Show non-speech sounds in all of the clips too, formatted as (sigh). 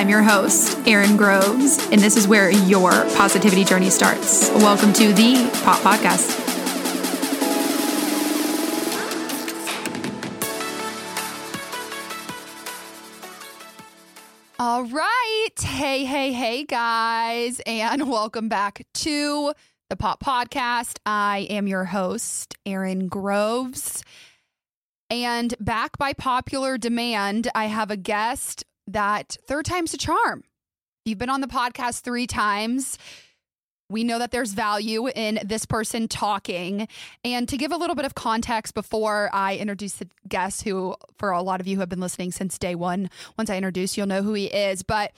I'm your host, Erin Groves, and this is where your positivity journey starts. Welcome to the Pop Podcast. All right. Hey, hey, hey, guys, and (laughs) welcome back to the Pop Podcast. I am your host, Erin Groves. And back by popular demand, I have a guest that third time's a charm. You've been on the podcast three times. We know that there's value in this person talking. And to give a little bit of context before I introduce the guest, who, for a lot of you who have been listening since day one, once I introduce, you'll know who he is. But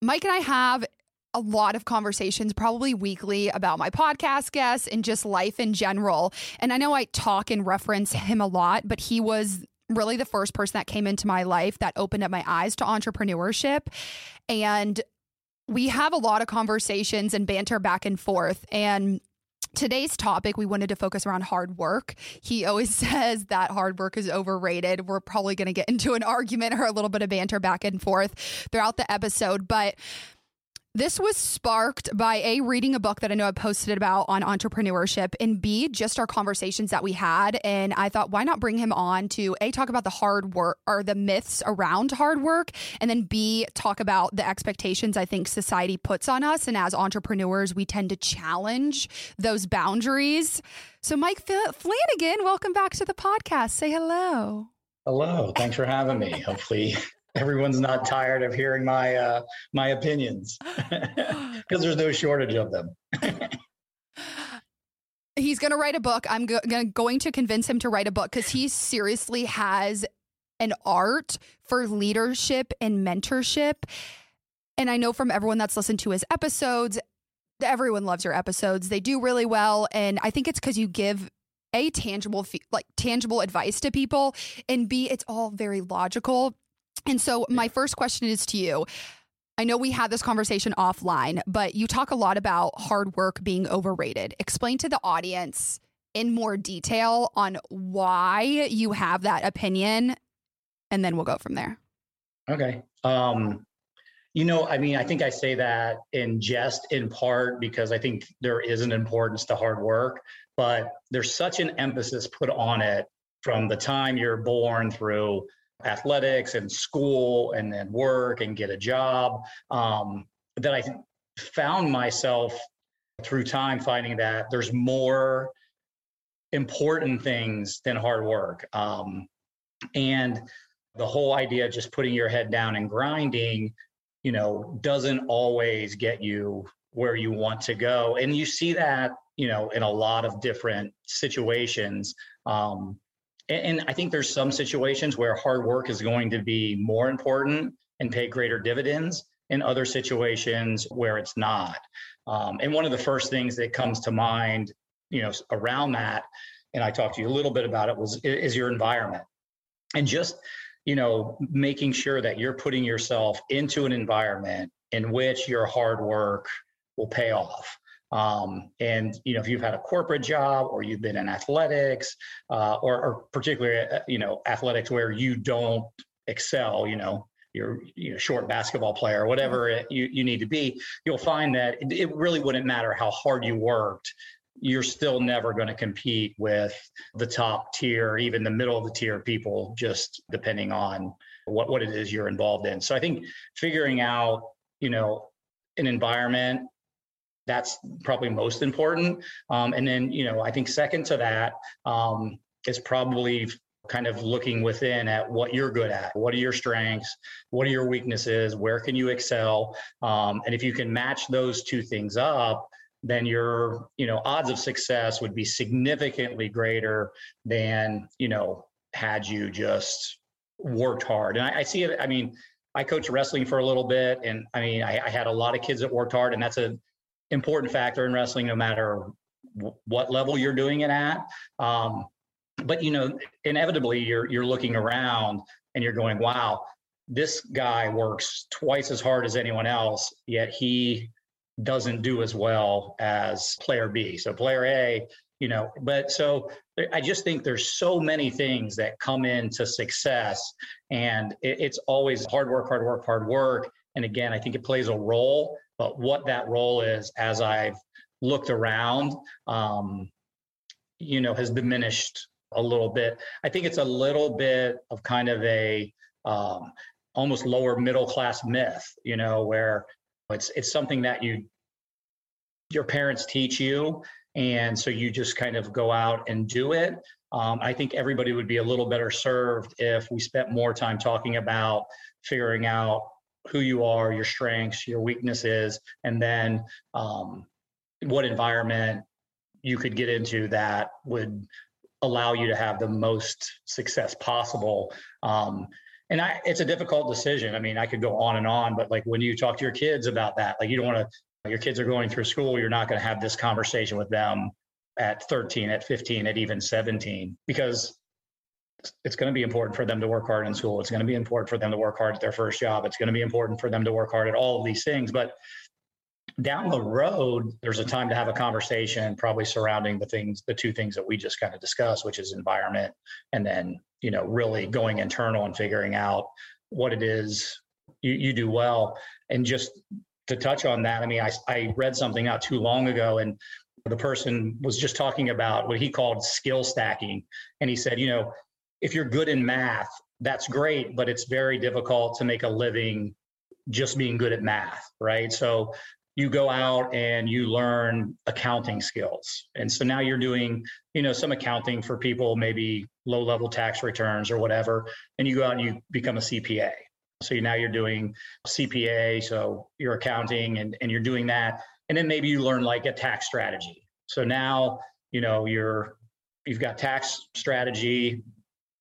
Mike and I have a lot of conversations, probably weekly, about my podcast guests and just life in general. And I know I talk and reference him a lot, but he was really the first person that came into my life that opened up my eyes to entrepreneurship. And we have a lot of conversations and banter back and forth. And today's topic, we wanted to focus around hard work. He always (laughs) says that hard work is overrated. We're probably going to get into an argument or a little bit of banter back and forth throughout the episode. But this was sparked by A, reading a book that I know I posted about on entrepreneurship, and B, just our conversations that we had. And I thought, why not bring him on to A, talk about the hard work or the myths around hard work, and then B, talk about the expectations I think society puts on us. And as entrepreneurs, we tend to challenge those boundaries. So, Mike Flanagan, welcome back to the podcast. Say hello. Hello. Thanks for having me. Hopefully, everyone's not tired of hearing my uh, my opinions (gasps) (laughs) because there's no shortage of them. He's going to write a book. I'm go- gonna, going to convince him to write a book because he seriously has an art for leadership and mentorship. And I know from everyone that's listened to his episodes, everyone loves your episodes. They do really well. And I think it's because you give a tangible like tangible advice to people and b it's all very logical and so, my first question is to you. I know we had this conversation offline, but you talk a lot about hard work being overrated. Explain to the audience in more detail on why you have that opinion, and then we'll go from there. Okay. Um, you know, I mean, I think I say that in jest in part because I think there is an importance to hard work, but there's such an emphasis put on it from the time you're born through athletics and school and then work and get a job um, that I found myself through time finding that there's more important things than hard work. Um, and the whole idea of just putting your head down and grinding, you know, doesn't always get you where you want to go. And you see that, you know, in a lot of different situations. Um, and, I think there's some situations where hard work is going to be more important and pay greater dividends in other situations where it's not. Um, and one of the first things that comes to mind, you know, around that, and I talked to you a little bit about it, was is your environment, and just you know making sure that you're putting yourself into an environment in which your hard work will pay off. Um, and you know, if you've had a corporate job or you've been in athletics, uh, or, or particularly uh, you know athletics where you don't excel, you know, you're you know short basketball player or whatever it, you you need to be, you'll find that it, it really wouldn't matter how hard you worked. You're still never going to compete with the top tier, even the middle of the tier people, just depending on what, what it is you're involved in. So I think figuring out, you know, an environment that's probably most important. Um, and then, you know, I think second to that um, is probably kind of looking within at what you're good at. What are your strengths? What are your weaknesses? Where can you excel? Um, and if you can match those two things up, then your you know odds of success would be significantly greater than you know had you just worked hard. And I, I see it. I mean, I coached wrestling for a little bit, and I mean, I, I had a lot of kids that worked hard, and that's a important factor in wrestling, no matter what level you're doing it at. Um, but you know, inevitably, you're you're looking around and you're going, "Wow, this guy works twice as hard as anyone else, yet he doesn't do as well as player B." So player A, you know, but so I just think there's so many things that come into success, and it, it's always hard work, hard work, hard work And again, I think it plays a role, but what that role is, as I've looked around, um, you know, has diminished a little bit. I think it's a little bit of kind of a um, almost lower middle class myth, you know, where it's it's something that you your parents teach you, and so you just kind of go out and do it. Um, I think everybody would be a little better served if we spent more time talking about figuring out who you are, your strengths, your weaknesses, and then um, what environment you could get into that would allow you to have the most success possible. Um, and I, it's a difficult decision. I mean, I could go on and on, but like when you talk to your kids about that, like you don't want to, your kids are going through school, you're not going to have this conversation with them at 13, at 15, at even 17, because it's going to be important for them to work hard in school. It's going to be important for them to work hard at their first job. It's going to be important for them to work hard at all of these things. But down the road, there's a time to have a conversation, probably surrounding the things, the two things that we just kind of discussed, which is environment, and then you know really going internal and figuring out what it is you, you do well. And just to touch on that, I mean, I, I read something not too long ago, and the person was just talking about what he called skill stacking, and he said, you know, if you're good in math, that's great, but it's very difficult to make a living just being good at math, right? So you go out and you learn accounting skills. And so now you're doing, you know, some accounting for people, maybe low level tax returns or whatever, and you go out and you become a CPA. So now you're doing CPA, so you're accounting and, and you're doing that. And then maybe you learn like a tax strategy. So now, you know, you're you've got tax strategy,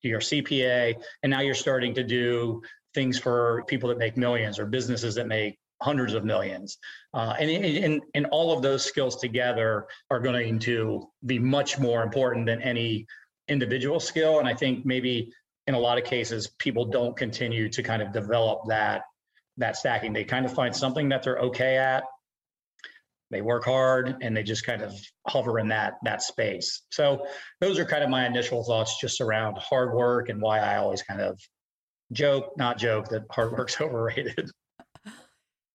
you're CPA, and now you're starting to do things for people that make millions or businesses that make hundreds of millions. Uh, and, and, and all of those skills together are going to be much more important than any individual skill. And I think maybe in a lot of cases, people don't continue to kind of develop that that stacking. They kind of find something that they're okay at. They work hard and they just kind of hover in that that space. So those are kind of my initial thoughts just around hard work and why I always kind of joke, not joke, that hard work's (laughs) overrated.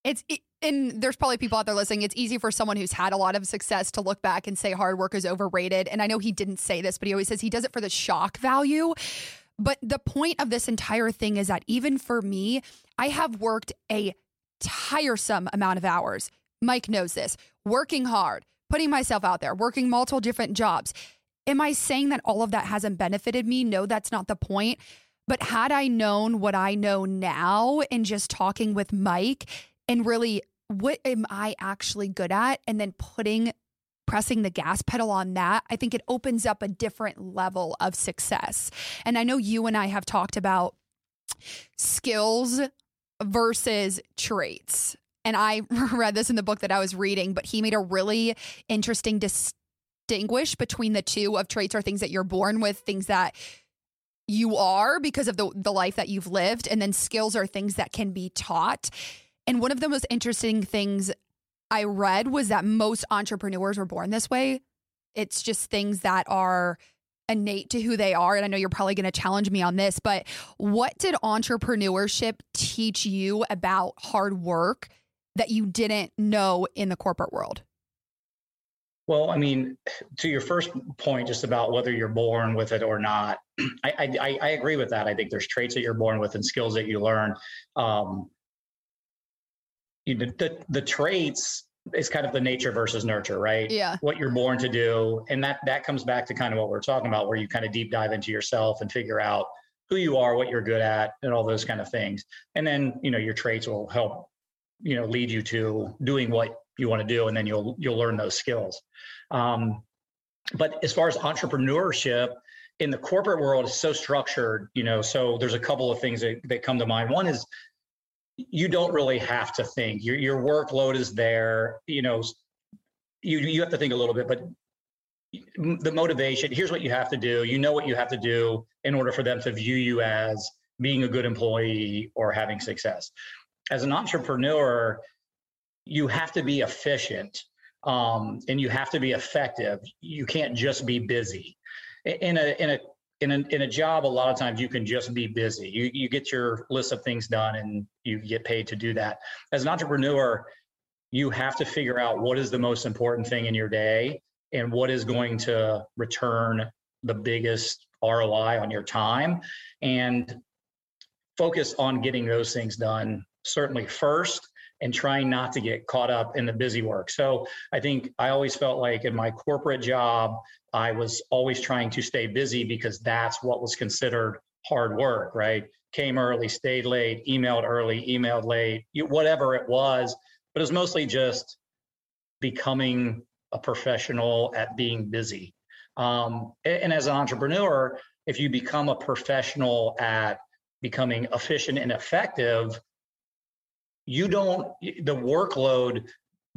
It's and there's probably people out there listening. It's easy for someone who's had a lot of success to look back and say hard work is overrated. And I know he didn't say this, but he always says he does it for the shock value. But the point of this entire thing is that even for me, I have worked a tiresome amount of hours. Mike knows this. Working hard, putting myself out there, working multiple different jobs. Am I saying that all of that hasn't benefited me? No, that's not the point. But had I known what I know now and just talking with Mike, and really what am I actually good at? And then putting pressing the gas pedal on that, I think it opens up a different level of success. And I know you and I have talked about skills versus traits. And I (laughs) read this in the book that I was reading, but he made a really interesting distinguish between the two of traits or things that you're born with, things that you are because of the the life that you've lived, and then skills are things that can be taught. And one of the most interesting things I read was that most entrepreneurs were born this way. It's just things that are innate to who they are. And I know you're probably going to challenge me on this, but what did entrepreneurship teach you about hard work that you didn't know in the corporate world? Well, I mean, to your first point, just about whether you're born with it or not, (clears throat) I, I, I agree with that. I think there's traits that you're born with and skills that you learn. Um, you know, the the traits is kind of the nature versus nurture, right? Yeah. What you're born to do, and that that comes back to kind of what we're talking about, where you kind of deep dive into yourself and figure out who you are, what you're good at, and all those kind of things. And then you know your traits will help you know lead you to doing what you want to do, and then you'll you'll learn those skills. Um, but as far as entrepreneurship in the corporate world, it's so structured, you know. So there's a couple of things that, that come to mind. One is you don't really have to think. Your your workload is there. You know, you you have to think a little bit, but the motivation. Here's what you have to do. You know what you have to do in order for them to view you as being a good employee or having success. As an entrepreneur, you have to be efficient um, and you have to be effective. You can't just be busy. In a in a in a, in a job, a lot of times you can just be busy. You, you get your list of things done and you get paid to do that. As an entrepreneur, you have to figure out what is the most important thing in your day and what is going to return the biggest ROI on your time and focus on getting those things done certainly first and trying not to get caught up in the busy work. So I think I always felt like in my corporate job, I was always trying to stay busy because that's what was considered hard work, right? Came early, stayed late, emailed early, emailed late, whatever it was. But it was mostly just becoming a professional at being busy. Um, and as an entrepreneur, if you become a professional at becoming efficient and effective, you don't, the workload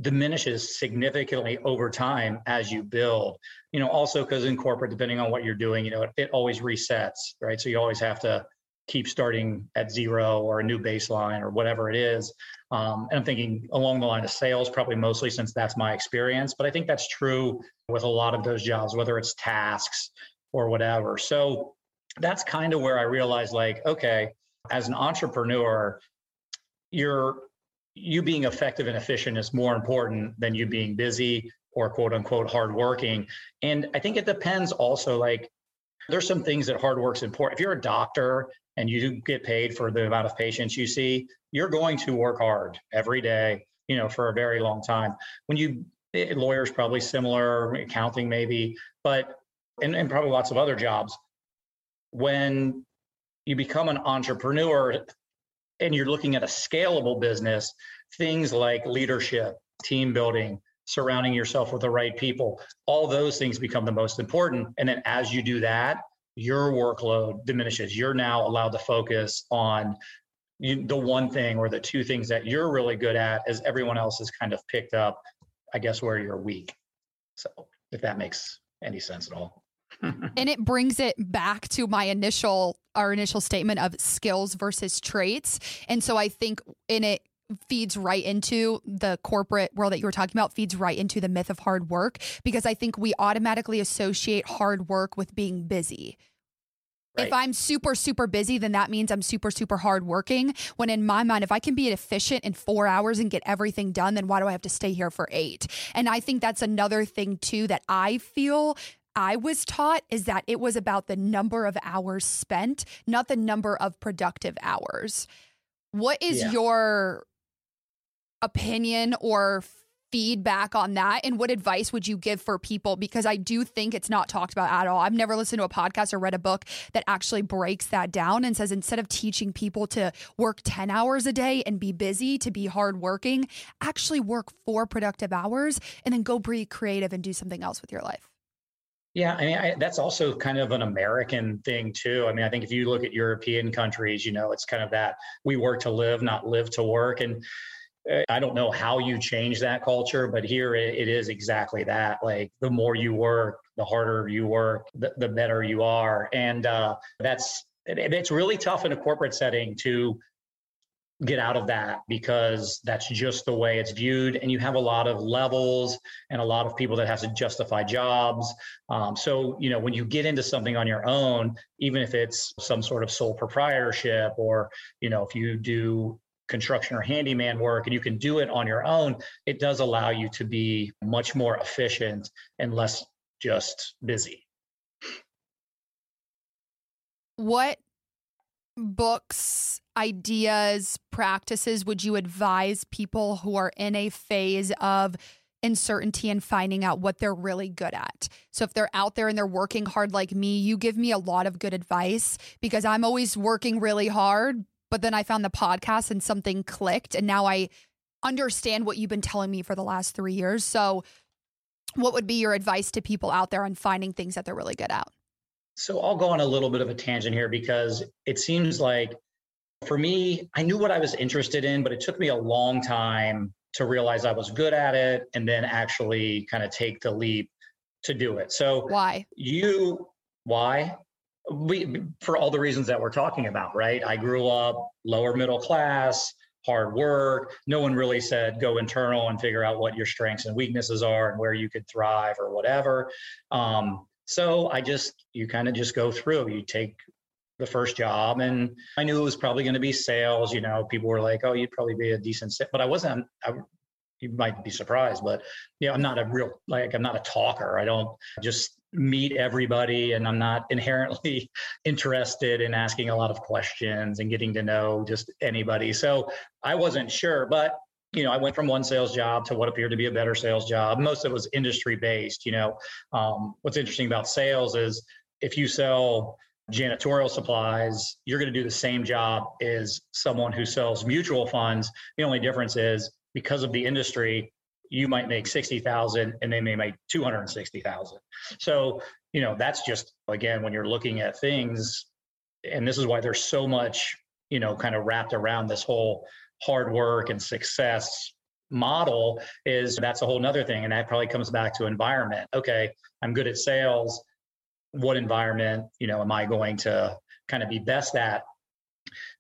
diminishes significantly over time as you build. You know, also because in corporate, depending on what you're doing, you know, it, it always resets, right? So you always have to keep starting at zero or a new baseline or whatever it is. Um, and I'm thinking along the line of sales, probably mostly since that's my experience. But I think that's true with a lot of those jobs, whether it's tasks or whatever. So that's kind of where I realized like, okay, as an entrepreneur, you're you being effective and efficient is more important than you being busy or quote unquote hardworking. And I think it depends also like there's some things that hard work's important. If you're a doctor and you get paid for the amount of patients you see, you're going to work hard every day, you know, for a very long time. When you eh, lawyers probably similar, accounting maybe, but and, and probably lots of other jobs. When you become an entrepreneur and you're looking at a scalable business, things like leadership, team building, surrounding yourself with the right people, all those things become the most important. And then as you do that, your workload diminishes. You're now allowed to focus on the one thing or the two things that you're really good at as everyone else has kind of picked up, I guess, where you're weak. So if that makes any sense at all. And it brings it back to my initial our initial statement of skills versus traits. And so I think in it feeds right into the corporate world that you were talking about feeds right into the myth of hard work because I think we automatically associate hard work with being busy. Right. If I'm super, super busy, then that means I'm super, super hard working. When in my mind, if I can be efficient in four hours and get everything done, then why do I have to stay here for eight? And I think that's another thing too that I feel I was taught is that it was about the number of hours spent, not the number of productive hours. What is yeah. your opinion or feedback on that and what advice would you give for people because I do think it's not talked about at all. I've never listened to a podcast or read a book that actually breaks that down and says instead of teaching people to work 10 hours a day and be busy to be hardworking, actually work four productive hours and then go be creative and do something else with your life. Yeah, I mean I, that's also kind of an American thing too. I mean, I think if you look at European countries, you know, it's kind of that we work to live, not live to work, and I don't know how you change that culture, but here it, it is exactly that. Like the more you work, the harder you work, the, the better you are. And uh, that's, it's really tough in a corporate setting to get out of that because that's just the way it's viewed and you have a lot of levels and a lot of people that have to justify jobs um, so you know when you get into something on your own even if it's some sort of sole proprietorship or you know if you do construction or handyman work and you can do it on your own, it does allow you to be much more efficient and less just busy. What books, ideas, practices would you advise people who are in a phase of uncertainty and finding out what they're really good at. So if they're out there and they're working hard like me, you give me a lot of good advice because I'm always working really hard, but then I found the podcast and something clicked. And now I understand what you've been telling me for the last three years. So, what would be your advice to people out there on finding things that they're really good at? So, I'll go on a little bit of a tangent here because it seems like for me, I knew what I was interested in, but it took me a long time to realize I was good at it and then actually kind of take the leap to do it. So, why? You, why? we for all the reasons that we're talking about right i grew up lower middle class hard work no one really said go internal and figure out what your strengths and weaknesses are and where you could thrive or whatever um, So I just, you kind of just go through, you take the first job and I knew it was probably going to be sales. You know, people were like, oh, you'd probably be a decent, but I wasn't, I, you might be surprised, but you know, I'm not a real, like, I'm not a talker. I don't just meet everybody and I'm not inherently (laughs) interested in asking a lot of questions and getting to know just anybody. So I wasn't sure, but you know, I went from one sales job to what appeared to be a better sales job. Most of it was industry based. You know, um, what's interesting about sales is if you sell janitorial supplies, you're going to do the same job as someone who sells mutual funds. The only difference is because of the industry, you might make 60,000 and they may make 260,000. So, you know, that's just again when you're looking at things and this is why there's so much, you know, kind of wrapped around this whole hard work and success model is that's a whole nother thing. And that probably comes back to environment. Okay i'm good at sales. What environment you know am i going to kind of be best at?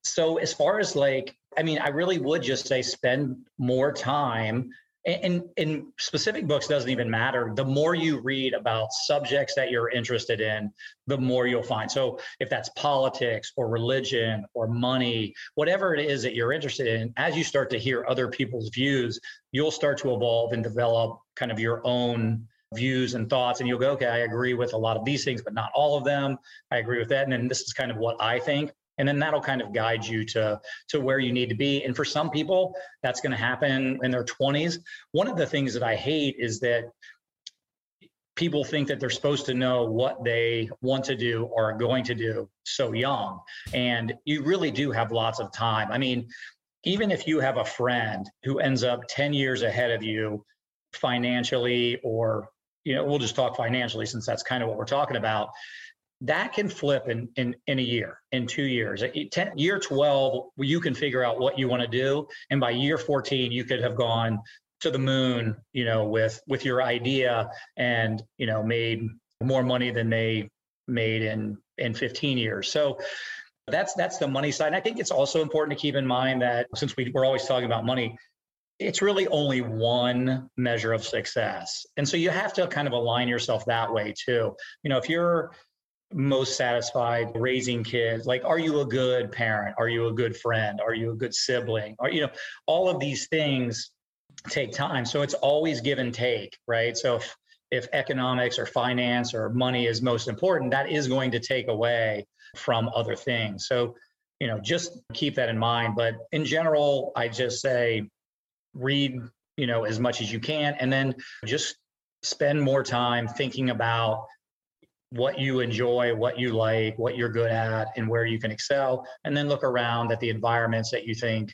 So as far as like i mean i really would just say spend more time and in specific books doesn't even matter. The more you read about subjects that you're interested in the more you'll find. So if that's politics or religion or money whatever it is that you're interested in as you start to hear other people's views you'll start to evolve and develop kind of your own views and thoughts. And you'll go okay i agree with a lot of these things but not all of them. I agree with that. And then this is kind of what i think and then that'll kind of guide you to to where you need to be. And for some people that's going to happen in their 20s one of the things that i hate is that people think that they're supposed to know what they want to do or are going to do so young. And you really do have lots of time. I mean even if you have a friend who ends up 10 years ahead of you financially or you know we'll just talk financially since that's kind of what we're talking about that can flip in, in, in a year, in two years. Ten, year 12, you can figure out what you want to do. And by year 14, you could have gone to the moon, you know, with, with your idea and, you know, made more money than they made in, in 15 years. So that's, that's the money side. And I think it's also important to keep in mind that since we, we're always talking about money, it's really only one measure of success. And so you have to kind of align yourself that way too. You know, if you're most satisfied raising kids? Like are you a good parent? Are you a good friend? Are you a good sibling? Or you know all of these things take time. So it's always give and take right? So if, if economics or finance or money is most important that is going to take away from other things. So you know just keep that in mind. But in general i just say read you know as much as you can and then just spend more time thinking about what you enjoy, what you like, what you're good at, and where you can excel, and then look around at the environments that you think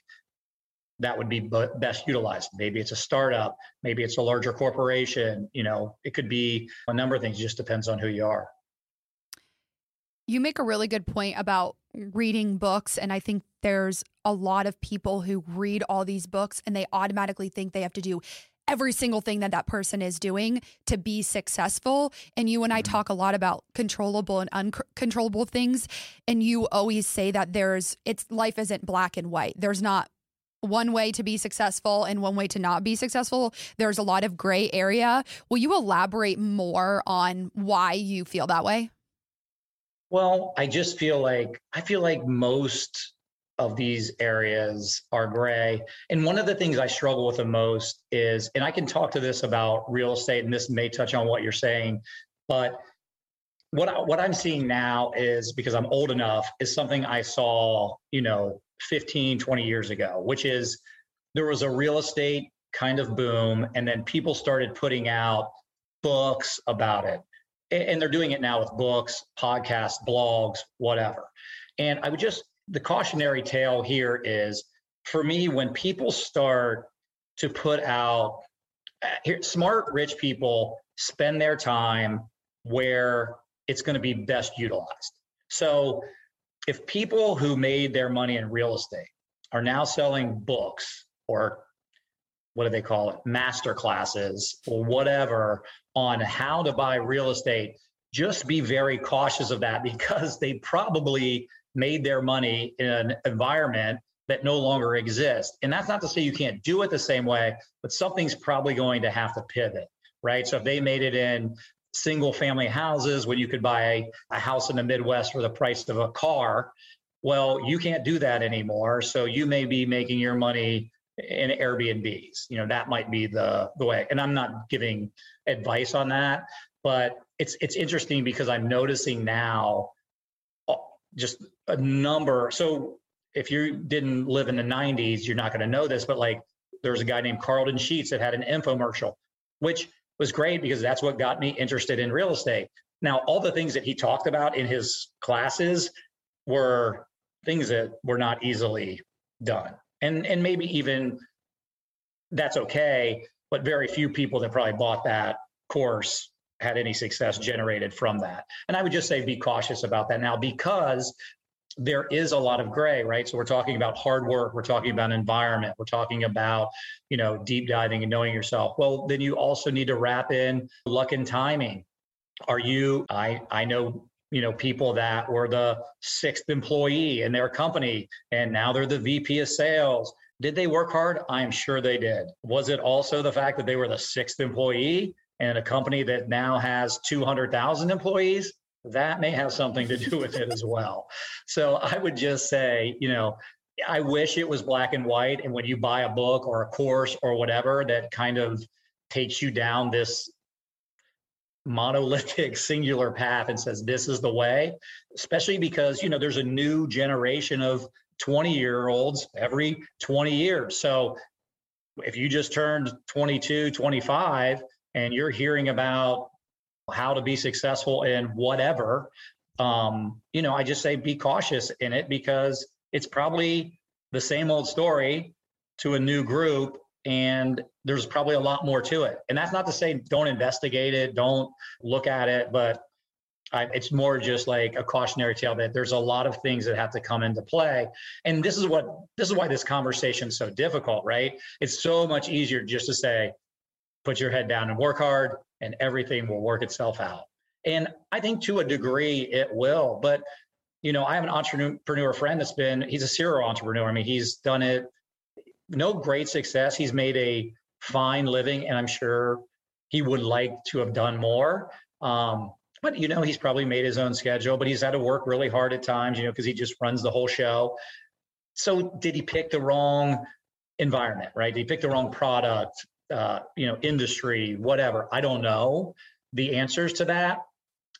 that would be best utilized. Maybe it's a startup, maybe it's a larger corporation, you know, it could be a number of things, it just depends on who you are. You make a really good point about reading books and I think there's a lot of people who read all these books and they automatically think they have to do every single thing that that person is doing to be successful. And you and I mm-hmm. talk a lot about controllable and uncontrollable things. And you always say that there's, it's life isn't black and white. There's not one way to be successful and one way to not be successful. There's a lot of gray area. Will you elaborate more on why you feel that way? Well, I just feel like I feel like most of these areas are gray. And one of the things I struggle with the most is, and I can talk to this about real estate, and this may touch on what you're saying, but what I, what I'm seeing now is because I'm old enough is something I saw, you know, 15, 20 years ago, which is there was a real estate kind of boom, and then people started putting out books about it. And they're doing it now with books, podcasts, blogs, whatever. And I would just the cautionary tale here is for me when people start to put out uh, here smart rich people spend their time where it's going to be best utilized. So if people who made their money in real estate are now selling books or what do they call it master classes or whatever on how to buy real estate just be very cautious of that (laughs) because they probably made their money in an environment that no longer exists. And that's not to say you can't do it the same way, but something's probably going to have to pivot, right? So if they made it in single family houses when you could buy a house in the Midwest for the price of a car. Well, you can't do that anymore. So you may be making your money in Airbnbs. You know, that might be the the way. And I'm not giving advice on that, but it's it's interesting because I'm noticing now uh, just a number. So if you didn't live in the 90s, you're not going to know this, but like there's a guy named Carleton Sheets that had an infomercial, which was great because that's what got me interested in real estate. Now, all the things that he talked about in his classes were things that were not easily done. And and maybe even that's okay, but very few people that probably bought that course had any success generated from that. And I would just say be cautious about that now because there is a lot of gray, right? So we're talking about hard work, we're talking about environment, we're talking about, you know, deep diving and knowing yourself. Well, then you also need to wrap in luck and timing. Are you I I know you know people that were the sixth employee in their company and now they're the VP of sales. Did they work hard? I'm sure they did. Was it also the fact that they were the sixth employee in a company that now has 200,000 employees? That may have something to do with it as well. So I would just say, you know, I wish it was black and white. And when you buy a book or a course or whatever that kind of takes you down this monolithic (laughs) singular path and says this is the way especially because you know there's a new generation of 20 year olds every 20 years so if you just turned 22 25 and you're hearing about how to be successful in whatever, um, you know, I just say be cautious in it because it's probably the same old story to a new group and there's probably a lot more to it. And that's not to say don't investigate it, don't look at it, but I, it's more just like a cautionary tale that there's a lot of things that have to come into play. And this is what this is why this conversation is so difficult, right? It's so much easier just to say, put your head down and work hard, and everything will work itself out. And I think to a degree it will. But, you know, I have an entrepreneur friend that's been, he's a serial entrepreneur. I mean, he's done it, no great success. He's made a fine living, and I'm sure he would like to have done more. Um, but you know, he's probably made his own schedule, but he's had to work really hard at times, you know, because he just runs the whole show. So did he pick the wrong environment, right? Did he pick the wrong product? Uh, you know, industry, whatever. I don't know the answers to that.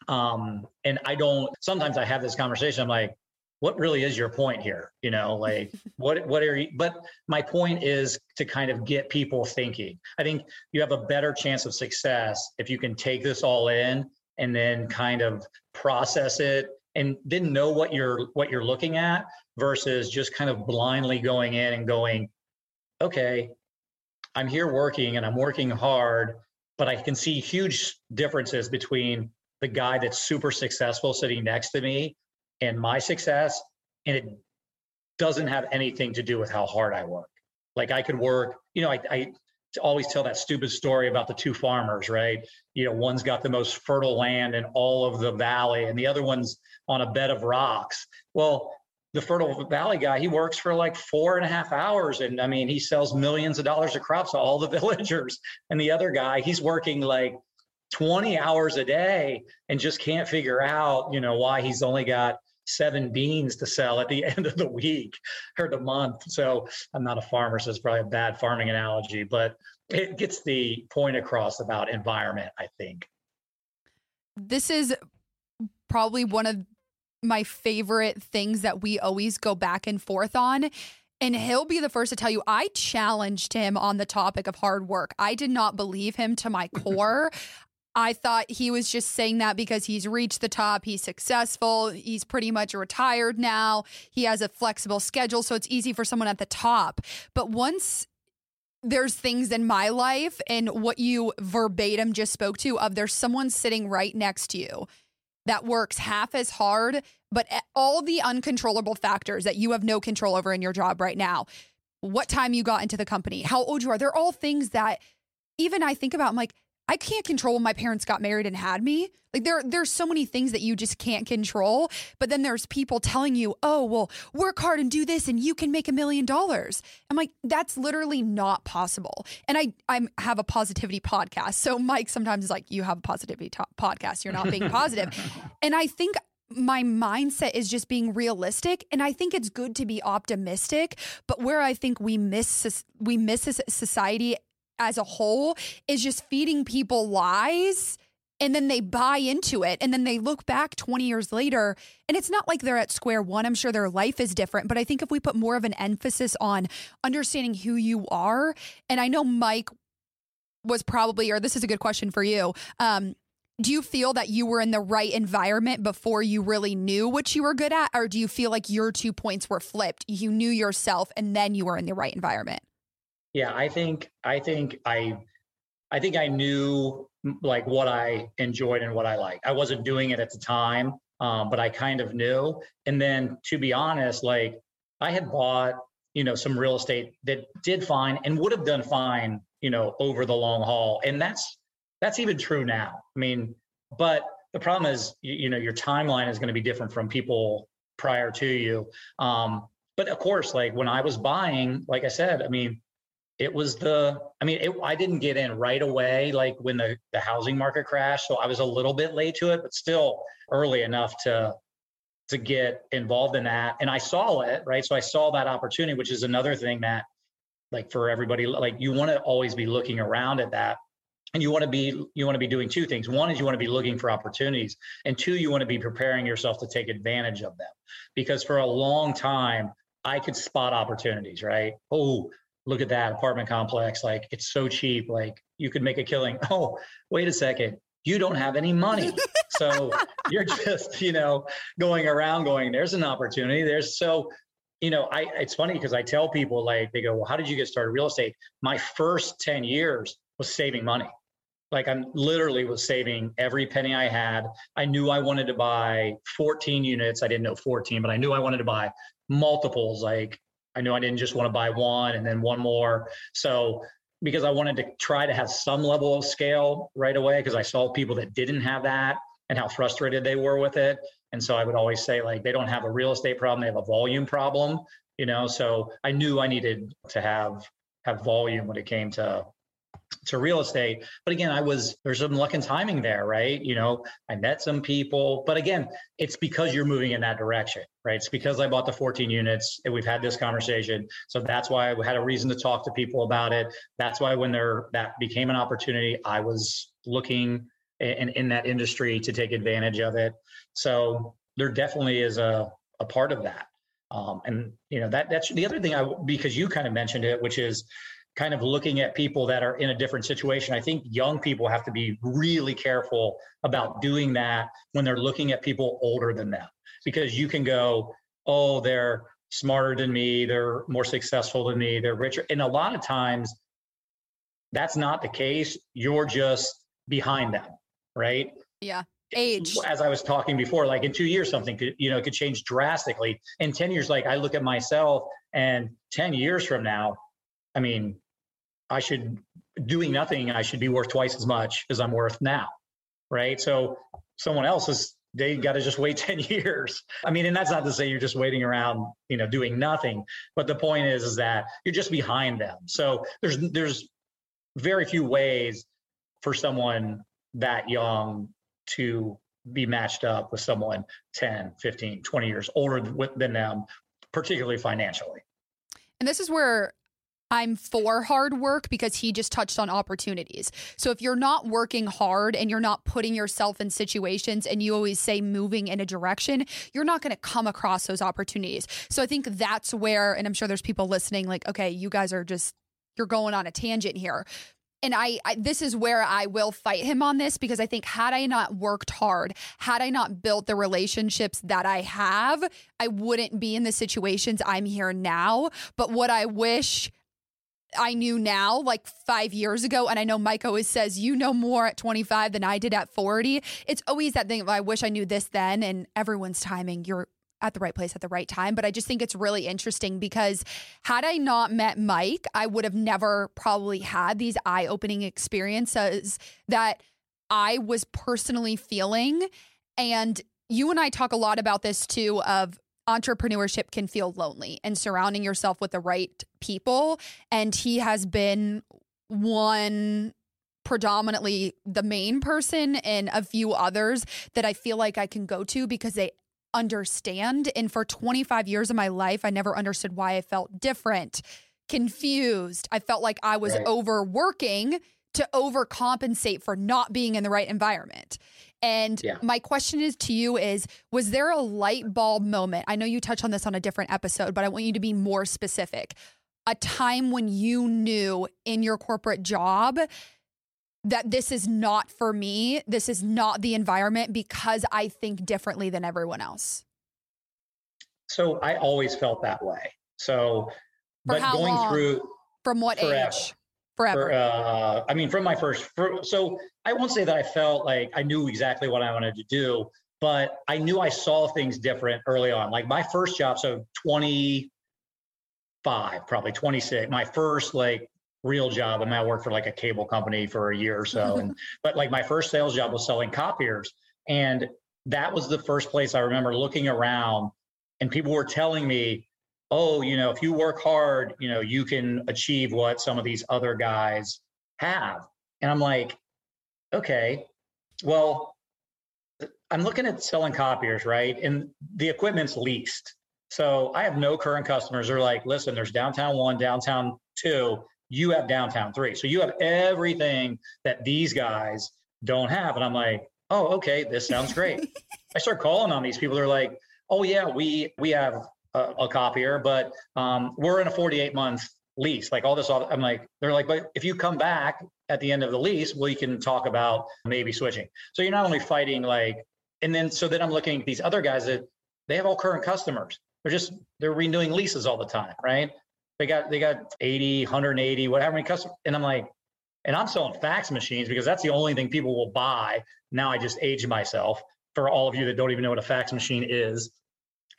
Um, and I don't, sometimes I have this conversation. I'm like, what really is your point here? You know, like (laughs) what, what are you, but my point is to kind of get people thinking. I think you have a better chance of success if you can take this all in and then kind of process it and then know what you're, what you're looking at versus just kind of blindly going in and going, okay, I'm here working and I'm working hard, but I can see huge differences between the guy that's super successful sitting next to me and my success. And it doesn't have anything to do with how hard I work. Like I could work, you know, I, I always tell that stupid story about the two farmers, right? You know, one's got the most fertile land in all of the valley, and the other one's on a bed of rocks. Well, the Fertile Valley guy, he works for like four and a half hours. And I mean, he sells millions of dollars of crops to all the (laughs) villagers. And the other guy, he's working like 20 hours a day and just can't figure out, you know, why he's only got seven beans to sell at the (laughs) end of the week or the month. So I'm not a farmer, so it's probably a bad farming analogy, but it gets the point across about environment, I think. This is probably one of my favorite things that we always go back and forth on. And he'll be the first to tell you, I challenged him on the topic of hard work. I did not believe him to my (laughs) core. I thought he was just saying that because he's reached the top, he's successful, he's pretty much retired now, he has a flexible schedule, so it's easy for someone at the top. But once there's things in my life and what you verbatim just spoke to of there's someone sitting right next to you that works half as hard, but all the uncontrollable factors that you have no control over in your job right now, what time you got into the company, how old you are, they're all things that even I think about. I'm like, I can't control when my parents got married and had me. Like there there's so many things that you just can't control, but then there's people telling you, "Oh, well, work hard and do this and you can make a million dollars." I'm like, that's literally not possible. And I I have a positivity podcast. So Mike sometimes is like, "You have a positivity to- podcast. You're not being (laughs) positive." and I think my mindset is just being realistic and i think it's good to be optimistic but where i think we miss we miss society as a whole is just feeding people lies and then they buy into it and then they look back 20 years later and it's not like they're at square one. I'm sure their life is different but i think if we put more of an emphasis on understanding who you are and i know mike was probably or this is a good question for you um, do you feel that you were in the right environment before you really knew what you were good at or do you feel like your two points were flipped? You knew yourself and then you were in the right environment yeah i think i think i i think i knew like what i enjoyed and what i liked i wasn't doing it at the time um, but i kind of knew and then to be honest like i had bought you know some real estate that did fine and would have done fine you know over the long haul and that's that's even true now. I mean, but the problem is, you, you know, your timeline is going to be different from people prior to you. Um, but of course, like when I was buying, like I said, I mean, it was the, I mean, it, I didn't get in right away, like when the, the housing market crashed. So I was a little bit late to it, but still early enough to, to get involved in that. And I saw it, right? So I saw that opportunity, which is another thing that like for everybody, like you want to always be looking around at that and you want to be you want to be doing two things one is you want to be looking for opportunities and two you want to be preparing yourself to take advantage of them because for a long time i could spot opportunities right oh look at that apartment complex like it's so cheap like you could make a killing (laughs) oh wait a second you don't have any money so (laughs) you're just you know going around going there's an opportunity there's so you know i it's funny because i tell people like they go well how did you get started real estate my first 10 years was saving money like I'm literally was saving every penny I had. I knew I wanted to buy 14 units. I didn't know 14, but I knew I wanted to buy multiples. Like I knew I didn't just want to buy one and then one more. So because I wanted to try to have some level of scale right away, because I saw people that didn't have that and how frustrated they were with it. And so I would always say like they don't have a real estate problem, they have a volume problem, you know. So I knew I needed to have have volume when it came to to real estate. But again, I was there's some luck and timing there, right? You know, I met some people, but again, it's because you're moving in that direction, right? It's because I bought the 14 units and we've had this conversation. So that's why I had a reason to talk to people about it. That's why when there that became an opportunity, I was looking in, in that industry to take advantage of it. So there definitely is a, a part of that. Um, and you know that that's the other thing I because you kind of mentioned it, which is kind of looking at people that are in a different situation. I think young people have to be really careful about doing that when they're looking at people older than them, because you can go, oh, they're smarter than me, they're more successful than me, they're richer. And a lot of times, that's not the case. You're just behind them, right? Yeah. Age. As I was talking before, like in two years, something could, you know, could change drastically. In 10 years, like I look at myself and 10 years from now, I mean, I should doing nothing. I should be worth twice as much as I'm worth now, right? So someone else is they got to just wait (laughs) 10 years. I mean, and that's not to say you're just waiting around, you know, doing nothing. But the point is, is that you're just behind them. So there's there's very few ways for someone that young to be matched up with someone 10, 15, 20 years older than them, particularly financially. And this is where I'm for hard work because he just touched on opportunities. So if you're not working hard and you're not putting yourself in situations and you always say moving in a direction, you're not going to come across those opportunities. So I think that's where, and I'm sure there's people listening like, okay, you guys are just, you're going on a tangent here. And I, I, this is where I will fight him on this because I think had I not worked hard, had I not built the relationships that I have, I wouldn't be in the situations I'm here now. But what I wish I knew now, like five years ago. And I know Mike always says, you know more at 25 than I did at 40. It's always that thing I wish I knew this then. And everyone's timing, you're at the right place at the right time. But I just think it's really interesting because had I not met Mike, I would have never probably had these eye opening experiences that I was personally feeling. And you and I talk a lot about this too of entrepreneurship can feel lonely and surrounding yourself with the right people. And he has been one predominantly the main person and a few others that I feel like I can go to because they understand. And for 25 years of my life, I never understood why I felt different, confused. I felt like I was right. overworking to overcompensate for not being in the right environment. And yeah. my question is to you is was there a light bulb moment? I know you touched on this on a different episode, but I want you to be more specific. A time when you knew in your corporate job that this is not for me. This is not the environment because I think differently than everyone else. So I always felt that way. So, for but going long? through from what forever. age? Forever. For, uh, I mean, from my first, for, so I won't say that I felt like I knew exactly what I wanted to do, but I knew I saw things different early on. Like my first job, so 25, probably 26, my first like real job. I mean, I worked for like a cable company for a year or so. (laughs) And, but like my first sales job was selling copiers. And that was the first place I remember looking around and people were telling me, oh, you know, if you work hard, you know, you can achieve what some of these other guys have. And I'm like, okay, well, I'm looking at selling copiers, right? And the equipment's leased. So I have no current customers. They're like, listen, there's downtown one, downtown two you have downtown three. So you have everything that these guys don't have. And I'm like, oh, okay, this sounds great. (laughs) I start calling on these people. They're like, oh yeah, we we have a, a copier, but um, we're in a 48 month lease. Like all this, I'm like, they're like, but if you come back at the end of the lease, we can talk about maybe switching. So you're not only fighting like, and then so then I'm looking at these other guys that they have all current customers. They're just they're renewing leases all the time, right? They got they got 80, 180, whatever many customers. And I'm like, and I'm selling fax machines because that's the only thing people will buy. Now I just age myself for all of you that don't even know what a fax machine is.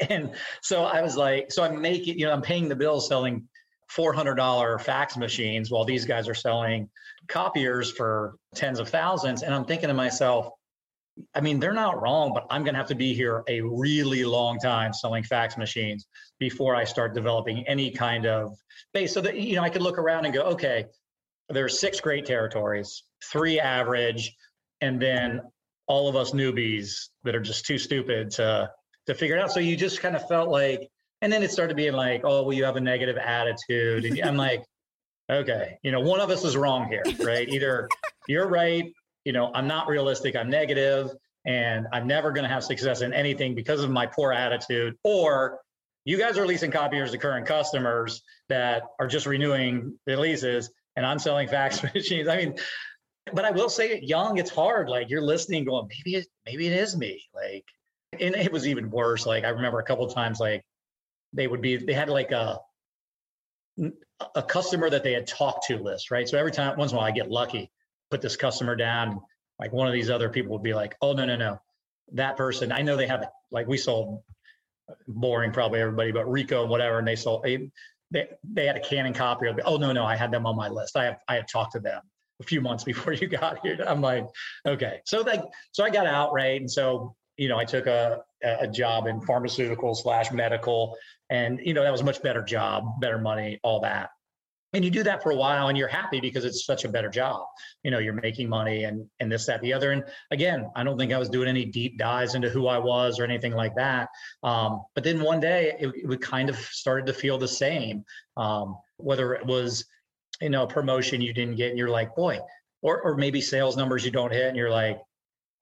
(laughs) And so I was like, so I'm making, you know, I'm paying the bills selling $400 fax machines while these guys are selling copiers for tens of thousands. And I'm thinking to myself, I mean, they're not wrong, but I'm going to have to be here a really long time selling fax machines before I start developing any kind of base. So that, you know, I could look around and go, okay, there's six great territories, three average, and then all of us newbies that are just too stupid to to figure it out. So you just kind of felt like, and then it started being like, oh, well, you have a negative attitude. And I'm like, okay, you know, one of us is wrong here, right? Either you're right you know, I'm not realistic, I'm negative, and I'm never going to have success in anything because of my poor attitude. Or you guys are leasing copiers to current customers that are just renewing their leases, and I'm selling fax (laughs) machines. I mean, but I will say young, it's hard. Like you're listening, going, maybe it, maybe it is me. Like, and it was even worse. Like I remember a couple times, like they would be, they had like a a customer that they had talked to list, right? So every time, once in a while, I get lucky put this customer down. Like one of these other people would be like, oh, no, no, no. That person, I know they have it. Like we sold uh, boring, probably everybody, but Ricoh and whatever. And they sold, they, they, they had a Canon copy of, oh, no, no, I had them on my list. I have, I had talked to them a few months (laughs) before you got here. I'm like, okay. So like, so I got out, right? And so, you know, I took a, a job in pharmaceutical slash medical and, you know, that was a much better job, better money, all that. And you do that for a while and you're happy because it's such a better job. You know you're making money and and this that the other. And again i don't think i was doing any deep dives into who i was or anything like that. Um, but then one day it, it kind of started to feel the same. Um, whether it was you know a promotion you didn't get and you're like boy or or maybe sales numbers you don't hit and you're like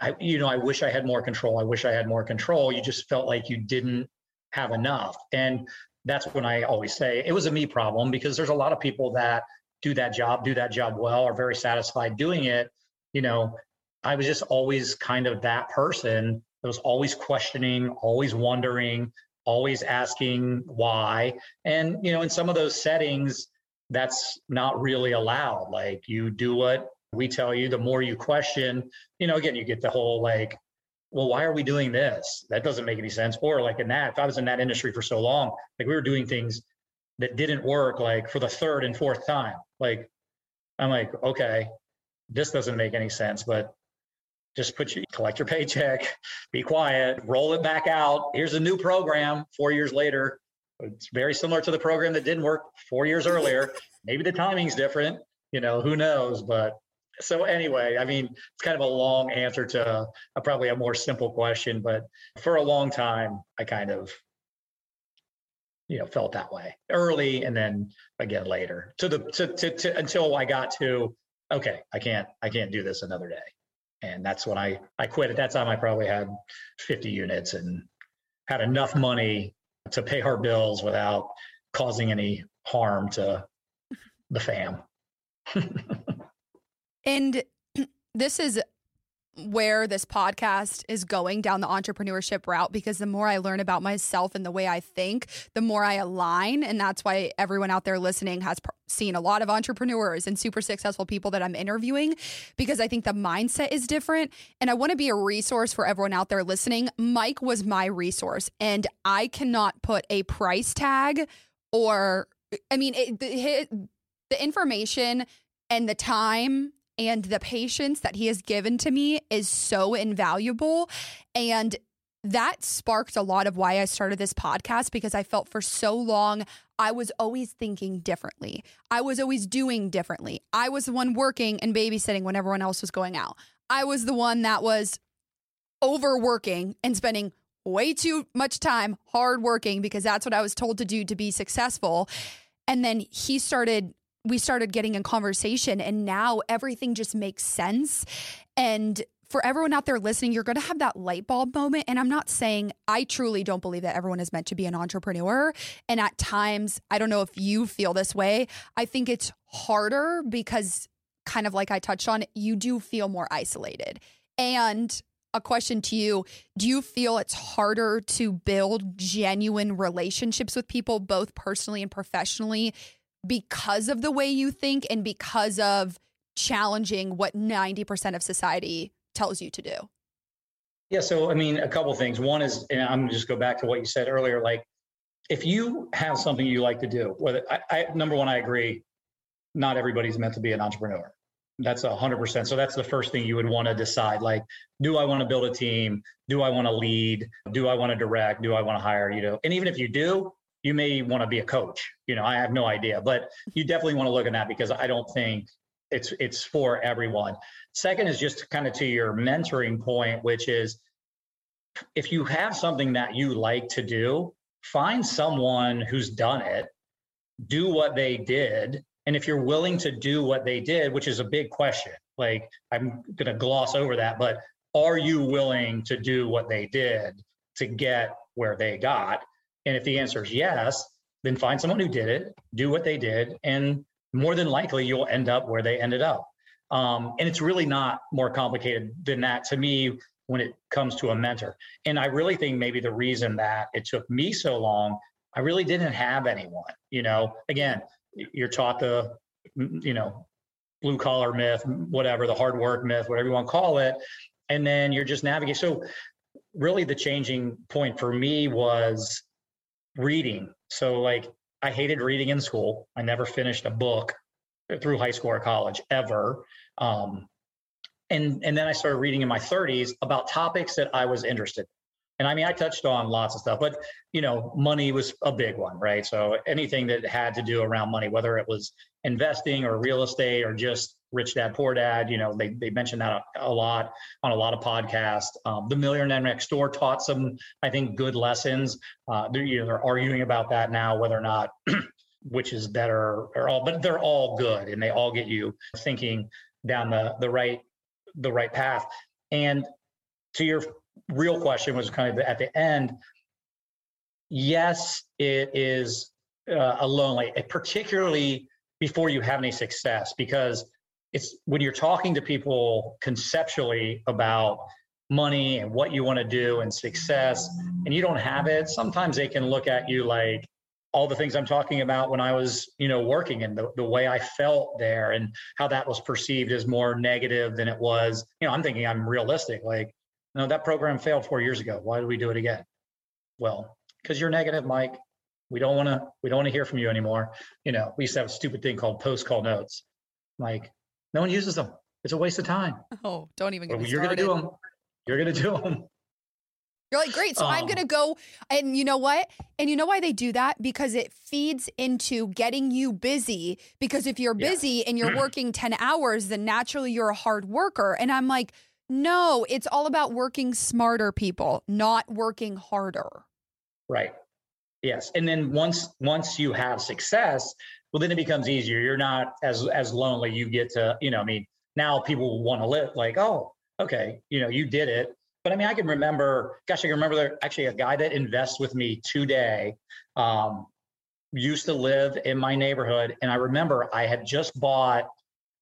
i you know i wish i had more control i wish i had more control you just felt like you didn't have enough and that's when I always say it was a me problem because there's a lot of people that do that job, do that job well, are very satisfied doing it. You know, I was just always kind of that person that was always questioning, always wondering, always asking why. And, you know, in some of those settings, that's not really allowed. Like you do what we tell you, the more you question, you know, again, you get the whole like, well, why are we doing this? That doesn't make any sense. Or like in that, if I was in that industry for so long, like we were doing things that didn't work like for the third and fourth time. Like I'm like, okay, this doesn't make any sense, but just put your collect your paycheck, (laughs) be quiet, roll it back out. Here's a new program four years later. It's very similar to the program that didn't work four years earlier. Maybe the timing's different, you know, who knows? But so anyway, I mean, it's kind of a long answer to a, probably a more simple question, but for a long time, I kind of, you know, felt that way early, and then again later to the to, to, to until I got to, okay, I can't I can't do this another day, and that's when I I quit. At that time, I probably had 50 units and had enough money to pay our bills without causing any harm to the fam. (laughs) And (clears throat) this is where this podcast is going down the entrepreneurship route because the more I learn about myself and the way I think, the more I align. And that's why everyone out there listening has seen a lot of entrepreneurs and super successful people that I'm interviewing because I think the mindset is different. And I want to be a resource for everyone out there listening. Mike was my resource, and I cannot put a price tag or, I mean, it, the, the information and the time and the patience that he has given to me is so invaluable. And that sparked a lot of why I started this podcast because I felt for so long I was always thinking differently. I was always doing differently. I was the one working and babysitting when everyone else was going out. I was the one that was overworking and spending way too much time hard working because that's what I was told to do to be successful. And then he started we started getting in conversation and now everything just makes sense. And for everyone out there listening, you're going to have that light bulb moment. And I'm not saying I truly don't believe that everyone is meant to be an entrepreneur. And at times, I don't know if you feel this way. I think it's harder because, kind of like I touched on, you do feel more isolated. And a question to you Do you feel it's harder to build genuine relationships with people, both personally and professionally, because of the way you think and because of challenging what 90% of society tells you to do? Yeah, so I mean, a couple things. One is, and I'm gonna just go back to what you said earlier. Like, if you have something you like to do, whether I, I number one, I agree, not everybody's meant to be an entrepreneur. That's a hundred percent. So that's the first thing you would want to decide. Like, do I want to build a team? Do I want to lead? Do I want to direct? Do I want to hire? You know, and even if you do, you may want to be a coach. You know, I have no idea, but you definitely want to look at that because I don't think it's it's for everyone. Second is just kind of to your mentoring point, which is if you have something that you like to do, find someone who's done it, do what they did, and if you're willing to do what they did, which is a big question, like I'm going to gloss over that, but are you willing to do what they did to get where they got? And if the answer is yes, then find someone who did it, do what they did, and more than likely you'll end up where they ended up. Um, and it's really not more complicated than that to me when it comes to a mentor. And I really think maybe the reason that it took me so long, I really didn't have anyone. You know, again, you're taught the, you know, blue collar myth, whatever, the hard work myth, whatever you want to call it. And then you're just navigating. So, really, the changing point for me was reading. So like I hated reading in school. I never finished a book through high school or college ever. Um, and and then I started reading in my 30s about topics that I was interested in. And I mean, I touched on lots of stuff, but you know, money was a big one, right? So anything that had to do around money, whether it was investing or real estate or just Rich Dad Poor Dad. You know, they they mention that a, a lot on a lot of podcasts. Um, the Millionaire Next Door taught some, I think, good lessons. Uh, they're, you know, they're arguing about that now, whether or not (clears throat) which is better or all, but they're all good and they all get you thinking down the the right the right path. And to your real question was kind of at the end. Yes, it is uh, a lonely, particularly before you have any success, because it's when you're talking to people conceptually about money and what you want to do and success and you don't have it sometimes they can look at you like all the things i'm talking about when i was you know working and the, the way i felt there and how that was perceived as more negative than it was you know i'm thinking i'm realistic like no, that program failed four years ago. Why do we do it again? Well, because you're negative, Mike. We don't want to. We don't want to hear from you anymore. You know, we used to have a stupid thing called post call notes. Like, no one uses them. It's a waste of time. Oh, don't even get you're going to do them. You're going to do them. You're like, great. So I'm Um, going to go. And you know what? And you know why they do that? Because it feeds into getting you busy. Because if you're Yeah. busy and you're (clears throat) working 10 hours, then naturally you're a hard worker. And I'm like, no, it's all about working smarter, people, not working harder. Right. Yes. And then once once you have success, well, then it becomes easier. You're not as as lonely. You get to, you know, I mean, now people want to live like, oh, okay, you know, you did it. But I mean, I can remember, gosh, I can remember there actually a guy that invests with me today. Um, used to live in my neighborhood, and I remember I had just bought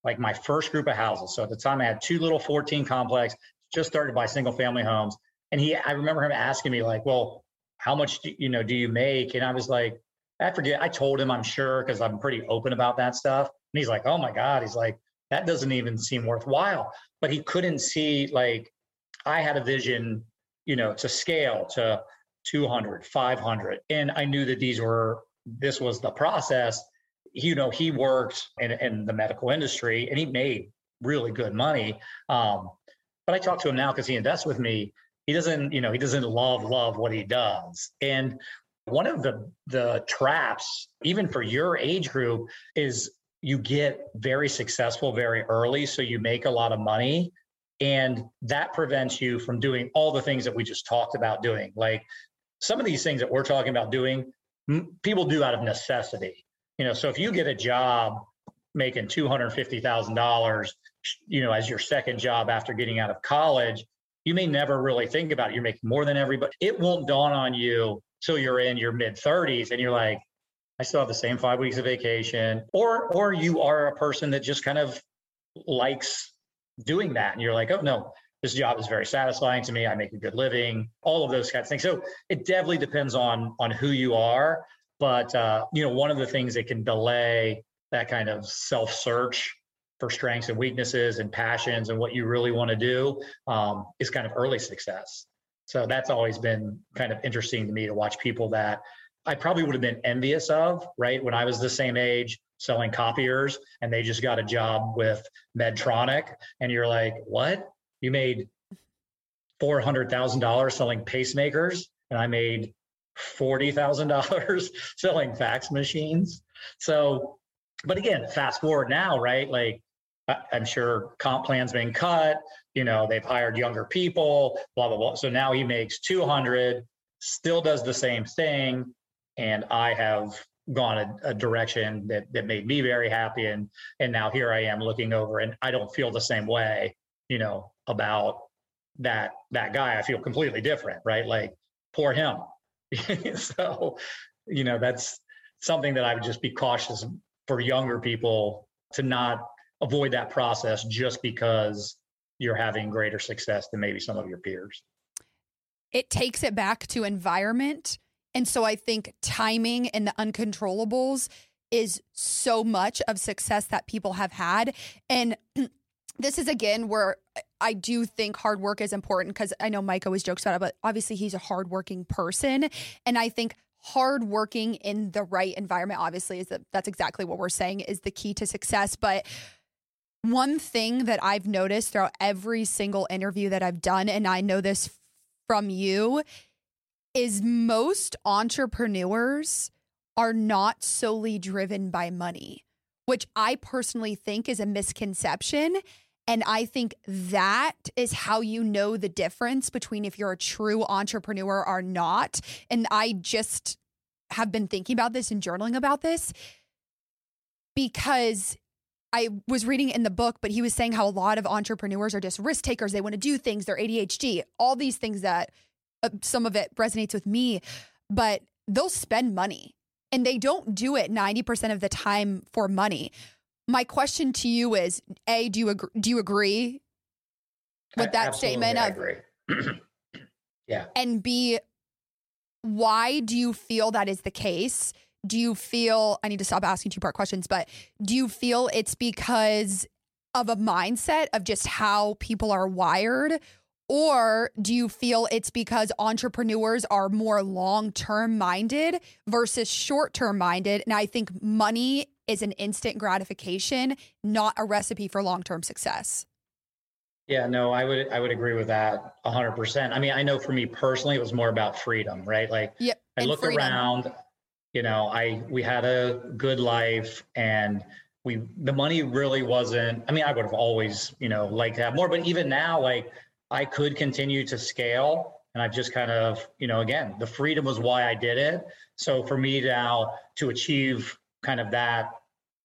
like my first group of houses. So at the time, I had two little 14 complex, just started by single family homes, and he, I remember him asking me like, well how much do, you know do you make and i was like i forget i told him i'm sure because i'm pretty open about that stuff. And he's like oh my god he's like that doesn't even seem worthwhile. But he couldn't see like i had a vision you know to scale to 200 500 and i knew that these were this was the process. You know he worked in, in the medical industry and he made really good money um, but i talk to him now because he invests with me. He doesn't you know he doesn't love love what he does. And one of the the traps even for your age group is you get very successful very early so you make a lot of money and that prevents you from doing all the things that we just talked about doing like some of these things that we're talking about doing people do out of necessity you know so if you get a job making $250000 you know as your second job after getting out of college you may never really think about it. You're making more than everybody. It won't dawn on you till you're in your mid 30s and you're like, I still have the same five weeks of vacation. Or or you are a person that just kind of likes doing that. And you're like, oh no, this job is very satisfying to me. I make a good living, all of those kinds of things. So it definitely depends on on who you are. But uh, you know, one of the things that can delay that kind of self-search for strengths and weaknesses and passions and what you really want to do um, is kind of early success. So that's always been kind of interesting to me to watch people that I probably would have been envious of, right? When I was the same age selling copiers and they just got a job with Medtronic. And you're like, what? You made $400,000 selling pacemakers and I made $40,000 (laughs) selling fax machines. So, but again, fast forward now, right? Like, I'm sure comp plans being cut. You know, they've hired younger people, blah blah blah. So now he makes 200, still does the same thing, and I have gone a, a direction that that made me very happy. And and now here I am looking over, and I don't feel the same way, you know, about that that guy. I feel completely different, right? Like poor him. (laughs) so, you know, that's something that I would just be cautious for younger people to not avoid that process just because you're having greater success than maybe some of your peers. It takes it back to environment. And so I think timing and the uncontrollables is so much of success that people have had. And (clears throat) this is again where I do think hard work is important because I know Mike always jokes about it, but obviously he's a hardworking person. And I think hard working in the right environment obviously is that that's exactly what we're saying is the key to success. But one thing that I've noticed throughout every single interview that I've done, and I know this from you, is most entrepreneurs are not solely driven by money, which I personally think is a misconception. And I think that is how you know the difference between if you're a true entrepreneur or not. And I just have been thinking about this and journaling about this because I was reading in the book, but he was saying how a lot of entrepreneurs are just risk takers. They want to do things, they're ADHD, all these things that uh, some of it resonates with me, but they'll spend money and they don't do it 90% of the time for money. My question to you is A, do you agree, do you agree with that statement I of agree. (clears throat) yeah. and B, why do you feel that is the case? Do you feel, I need to stop asking two part questions, but do you feel it's because of a mindset of just how people are wired? Or do you feel it's because entrepreneurs are more long term minded versus short term minded? And I think money is an instant gratification, not a recipe for long term success. Yeah, no, I would I would agree with that 100%. I mean, I know for me personally it was more about freedom, right? Like yep, I look freedom. around, you know, I we had a good life and we the money really wasn't I mean, I would have always, you know, liked to have more, but even now like I could continue to scale and I've just kind of, you know, again, the freedom was why I did it. So for me now to achieve kind of that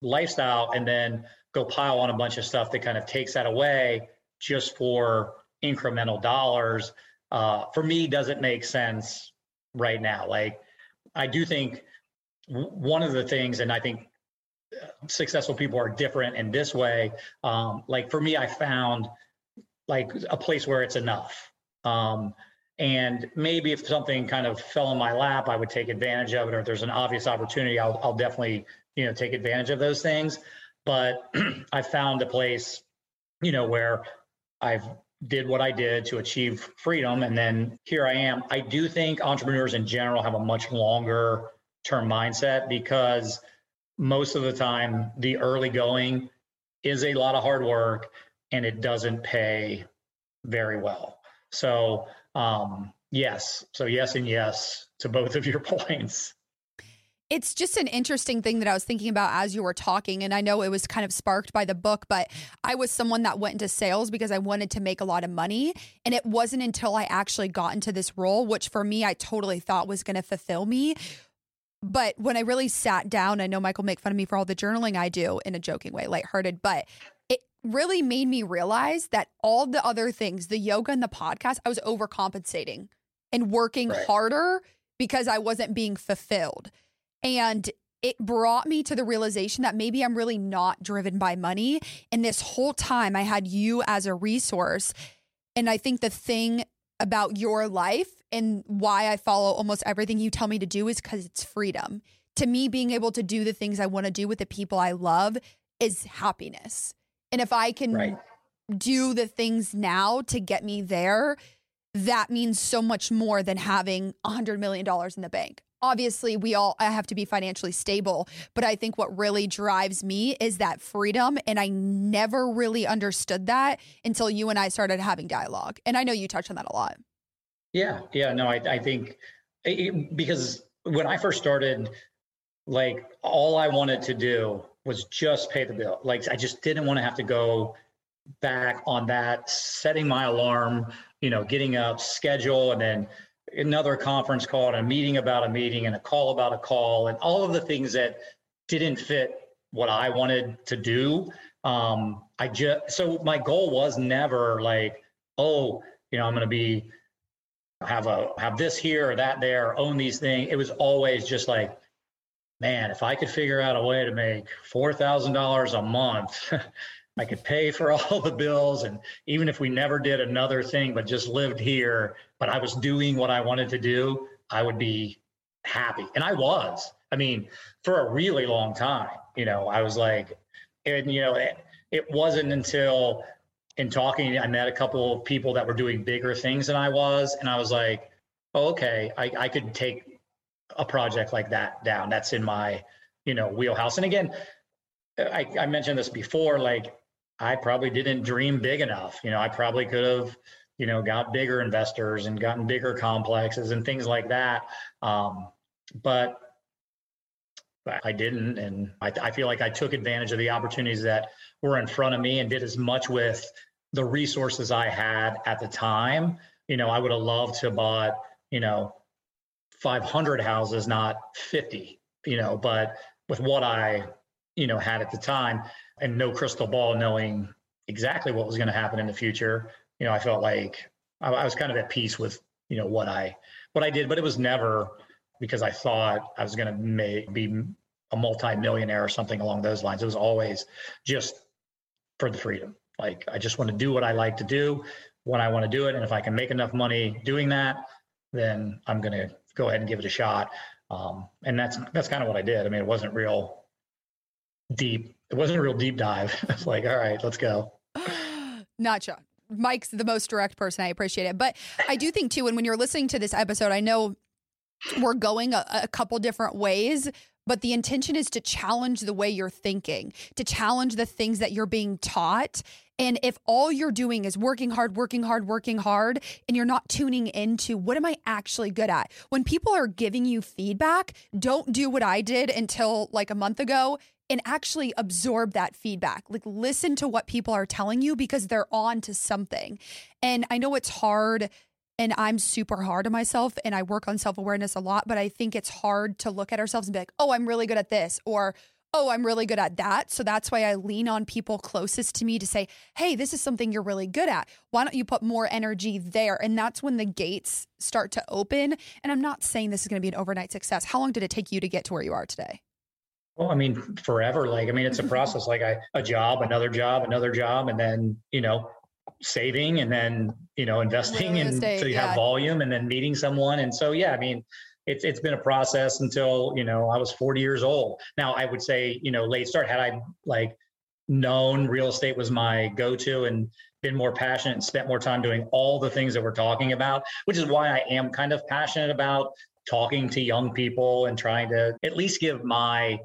lifestyle and then go pile on a bunch of stuff that kind of takes that away just for incremental dollars uh, for me doesn't make sense right now like i do think one of the things and i think uh, successful people are different in this way um, like for me i found like a place where it's enough um, and maybe if something kind of fell in my lap i would take advantage of it or if there's an obvious opportunity i'll, I'll definitely you know take advantage of those things but (clears throat) i found a place you know where I've did what I did to achieve freedom. And then here I am. I do think entrepreneurs in general have a much longer term mindset because most of the time, the early going is a lot of hard work and it doesn't pay very well. So, um, yes. So, yes, and yes to both of your (laughs) points it's just an interesting thing that I was thinking about as you were talking. And I know it was kind of sparked by the book, but I was someone that went into sales because I wanted to make a lot of money. And it wasn't until I actually got into this role, which for me, I totally thought was going to fulfill me. But when I really sat down, I know Michael make fun of me for all the journaling I do in a joking way, lighthearted, but it really made me realize that all the other things, the yoga and the podcast, I was overcompensating and working right. harder because I wasn't being fulfilled. And it brought me to the realization that maybe I'm really not driven by money. And this whole time I had you as a resource. And I think the thing about your life and why I follow almost everything you tell me to do is because it's freedom. To me, being able to do the things I want to do with the people I love is happiness. And if I can right. do the things now to get me there, that means so much more than having a $100 million in the bank obviously we all I have to be financially stable, but I think what really drives me is that freedom and I never really understood that until you and I started having dialogue. And I know you touch on that a lot. Yeah, yeah, no, I I think it, because when I first started like all I wanted to do was just pay the bill. Like I just didn't want to have to go back on that setting my alarm, you know, getting up, schedule and then another conference call and a meeting about a meeting and a call about a call and all of the things that didn't fit what I wanted to do. Um, I just so my goal was never like, oh, you know, I'm going to be have a have this here or that there, own these things. It was always just like, man, if I could figure out a way to make four thousand dollars a month (laughs) I could pay for (laughs) all the bills. And even if we never did another thing, but just lived here, but I was doing what I wanted to do, I would be happy. And I was. I mean, for a really long time, you know, I was like, and, you know, it, it wasn't until in talking, I met a couple of people that were doing bigger things than I was. And I was like, oh, okay, I, I could take a project like that down. That's in my, you know, wheelhouse. And again, I, I mentioned this before, like I probably didn't dream big enough. You know, I probably could have, you know, got bigger investors and gotten bigger complexes and things like that. Um, but I didn't. And I, I feel like I took advantage of the opportunities that were in front of me and did as much with the resources I had at the time. You know, I would have loved to have bought, you know, 500 houses, not 50, you know, but with what I, you know, had at the time, and no crystal ball knowing exactly what was going to happen in the future you know i felt like I, I, was kind of at peace with you know what i what i did but it was never because i thought i was going to be a multi-millionaire or something along those lines. It was always just for the freedom. Like i just want to do what i like to do when i want to do it and if i can make enough money doing that then i'm going to go ahead and give it a shot. Um, and that's that's kind of what i did. I mean it wasn't real deep it wasn't a real deep dive. (laughs) it's like, all right, let's go. (gasps) Not. Mike's the most direct person. I appreciate it. But I do think too, and when you're listening to this episode, I know we're going a, a couple different ways, but the intention is to challenge the way you're thinking, to challenge the things that you're being taught. And if all you're doing is working hard, working hard, working hard, and you're not tuning into what am I actually good at? When people are giving you feedback, don't do what I did until like a month ago and actually absorb that feedback. Like listen to what people are telling you because they're on to something. And I know it's hard and I'm super hard on myself and I work on self awareness a lot, but I think it's hard to look at ourselves and be like, oh, I'm really good at this or oh, I'm really good at that. So that's why I lean on people closest to me to say, hey, this is something you're really good at. Why don't you put more energy there? And that's when the gates start to open. And I'm not saying this is going to be an overnight success. How long did it take you to get to where you are today? Well, I mean, forever. Like, I mean, it's a process. Like, I, a job, another job, another job, and then you know, saving, and then you know, investing, and so you yeah. have volume, and then meeting someone, and so yeah, I mean, it's it's been a process until you know I was 40 years old. Now I would say you know late start had I like known real estate was my go-to and been more passionate and spent more time doing all the things that we're talking about, which is why I am kind of passionate about talking to young people and trying to at least give my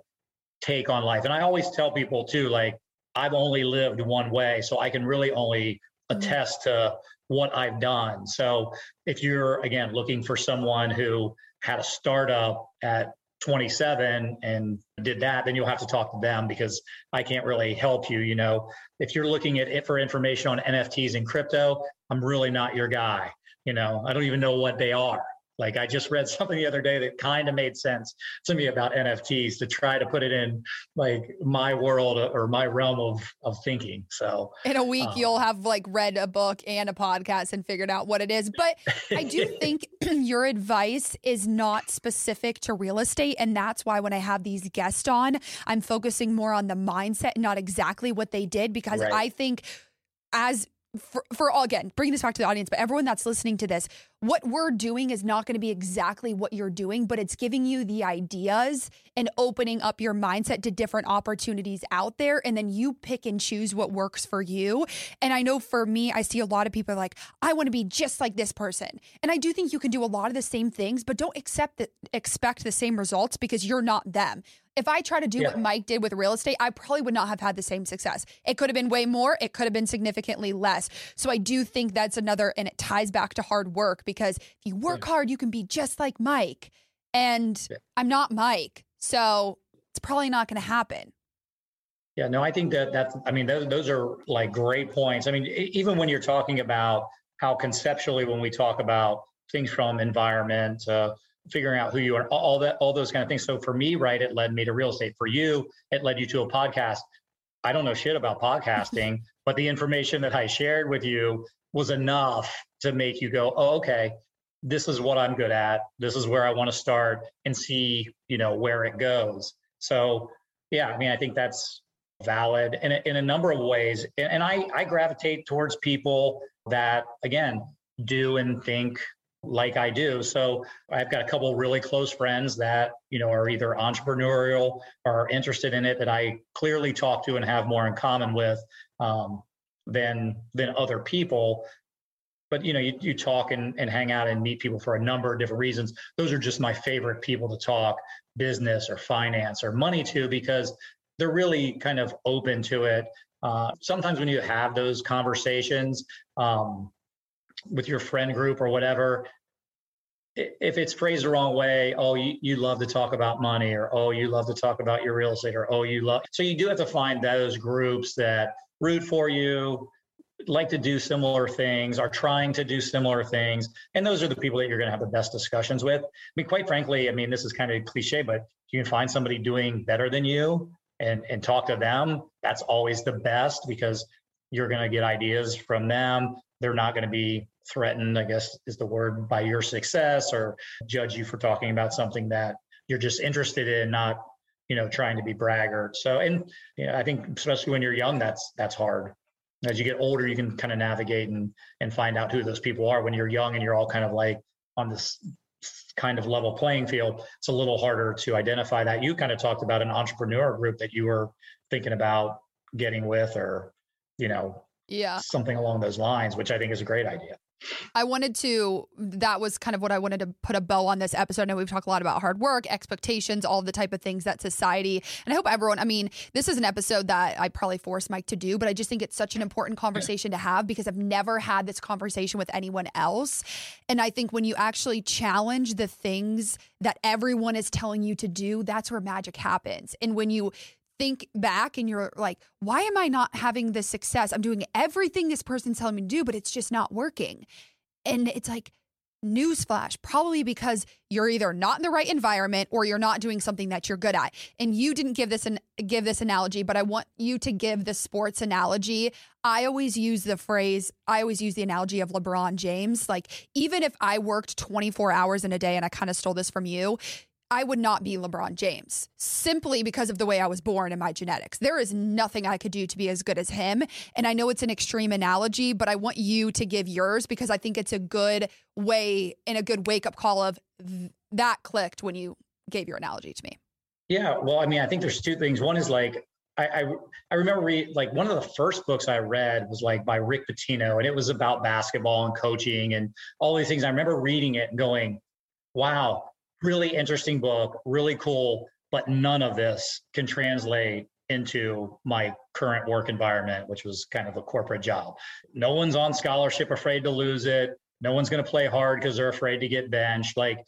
take on life. And I always tell people too, like I've only lived one way, so I can really only mm-hmm. attest to what I've done. So if you're again looking for someone who had a startup at 27 and did that, then you'll have to talk to them because I can't really help you. You know, if you're looking at it for information on NFTs and crypto, I'm really not your guy. You know, I don't even know what they are. Like I just read something the other day that kind of made sense to me about NFTs to try to put it in like my world or my realm of of thinking. So in a week um, you'll have like read a book and a podcast and figured out what it is. But I do (laughs) think (clears throat) your advice is not specific to real estate and that's why when I have these guests on, I'm focusing more on the mindset, not exactly what they did because right. I think as for, for all again, bring this back to the audience, but everyone that's listening to this, what we're doing is not going to be exactly what you're doing, but it's giving you the ideas and opening up your mindset to different opportunities out there. And then you pick and choose what works for you. And I know for me, I see a lot of people like, I want to be just like this person. And I do think you can do a lot of the same things, but don't accept that, expect the same results because you're not them if I try to do yeah. what Mike did with real estate, I probably would not have had the same success. It could have been way more, it could have been significantly less. So I do think that's another, and it ties back to hard work because if you work yeah. hard, you can be just like Mike. And yeah. I'm not Mike. So it's probably not going to happen. Yeah, no, I think that that's, I mean, those, those are like great points. I mean, even when you're talking about how conceptually, when we talk about things from environment, uh, figuring out who you are, all that, all those kind of things. So for me, right, it led me to real estate. For you, it led you to a podcast. I don't know shit about podcasting, (laughs) but the information that I shared with you was enough to make you go, oh, okay, this is what I'm good at. This is where I want to start and see, you know, where it goes. So yeah, I mean, I think that's valid in a, in a number of ways. And, I, I gravitate towards people that, again, do and think like I do. So I've got a couple really close friends that, you know, are either entrepreneurial or interested in it that I clearly talk to and have more in common with um, than than other people. But you know, you, you talk and, and hang out and meet people for a number of different reasons. Those are just my favorite people to talk business or finance or money to because they're really kind of open to it. Uh, sometimes when you have those conversations, um, with your friend group or whatever, if it's phrased the wrong way, oh, you, you love to talk about money, or oh, you love to talk about your real estate, or oh, you love. So you do have to find those groups that root for you, like to do similar things, are trying to do similar things. And those are the people that you're going to have the best discussions with. I mean, quite frankly, I mean, this is kind of cliche, but you can find somebody doing better than you and, and talk to them. That's always the best because you're going to get ideas from them. They're not going to be threatened, I guess is the word, by your success or judge you for talking about something that you're just interested in, not you know trying to be braggart. So, and you know, I think especially when you're young, that's that's hard. As you get older, you can kind of navigate and and find out who those people are. When you're young and you're all kind of like on this kind of level playing field, it's a little harder to identify that. You kind of talked about an entrepreneur group that you were thinking about getting with or you know Yeah. something along those lines, which I think is a great idea. I wanted to, that was kind of what I wanted to put a bow on this episode. I know we've talked a lot about hard work, expectations, all the type of things that society, and I hope everyone, I mean, this is an episode that I probably forced Mike to do, but I just think it's such an important conversation to have because I've never had this conversation with anyone else. And I think when you actually challenge the things that everyone is telling you to do, that's where magic happens. And when you think back and you're like, why am I not having this success? I'm doing everything this person's telling me to do, but it's just not working. And it's like, newsflash, probably because you're either not in the right environment or you're not doing something that you're good at. And you didn't give this an give this analogy, but I want you to give the sports analogy. I always use the phrase, I always use the analogy of LeBron James. Like, even if I worked 24 hours in a day, and I kind of stole this from you, I would not be LeBron James simply because of the way I was born and my genetics. There is nothing I could do to be as good as him. And I know it's an extreme analogy, but I want you to give yours because I think it's a good way and a good wake up call of that clicked when you gave your analogy to me. Yeah. Well, I mean, I think there's two things. One is like, I, I, I remember read like one of the first books I read was like by Rick Pitino, and it was about basketball and coaching and all these things. I remember reading it and going, wow, really interesting book, really cool, but none of this can translate into my current work environment, which was kind of a corporate job. No one's on scholarship afraid to lose it. No one's going to play hard because they're afraid to get benched. Like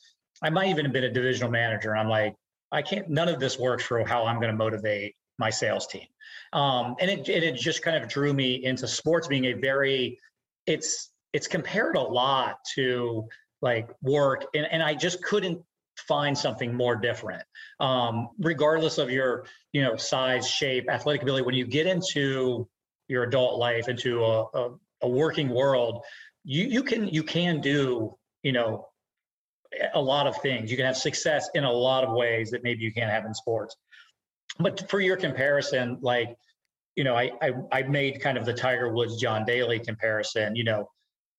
I might even have been a divisional manager. I'm like, I can't, none of this works for how I'm going to motivate my sales team. Um, and it, it, it just kind of drew me into sports being a very, it's, it's compared a lot to like work. And, and I just couldn't find something more different. Um, regardless of your you know size shape athletic ability when you get into your adult life into a, a, a working world you you can you can do you know a lot of things. You can have success in a lot of ways that maybe you can't have in sports. But for your comparison like you know I, I i made kind of the tiger woods john daly comparison you know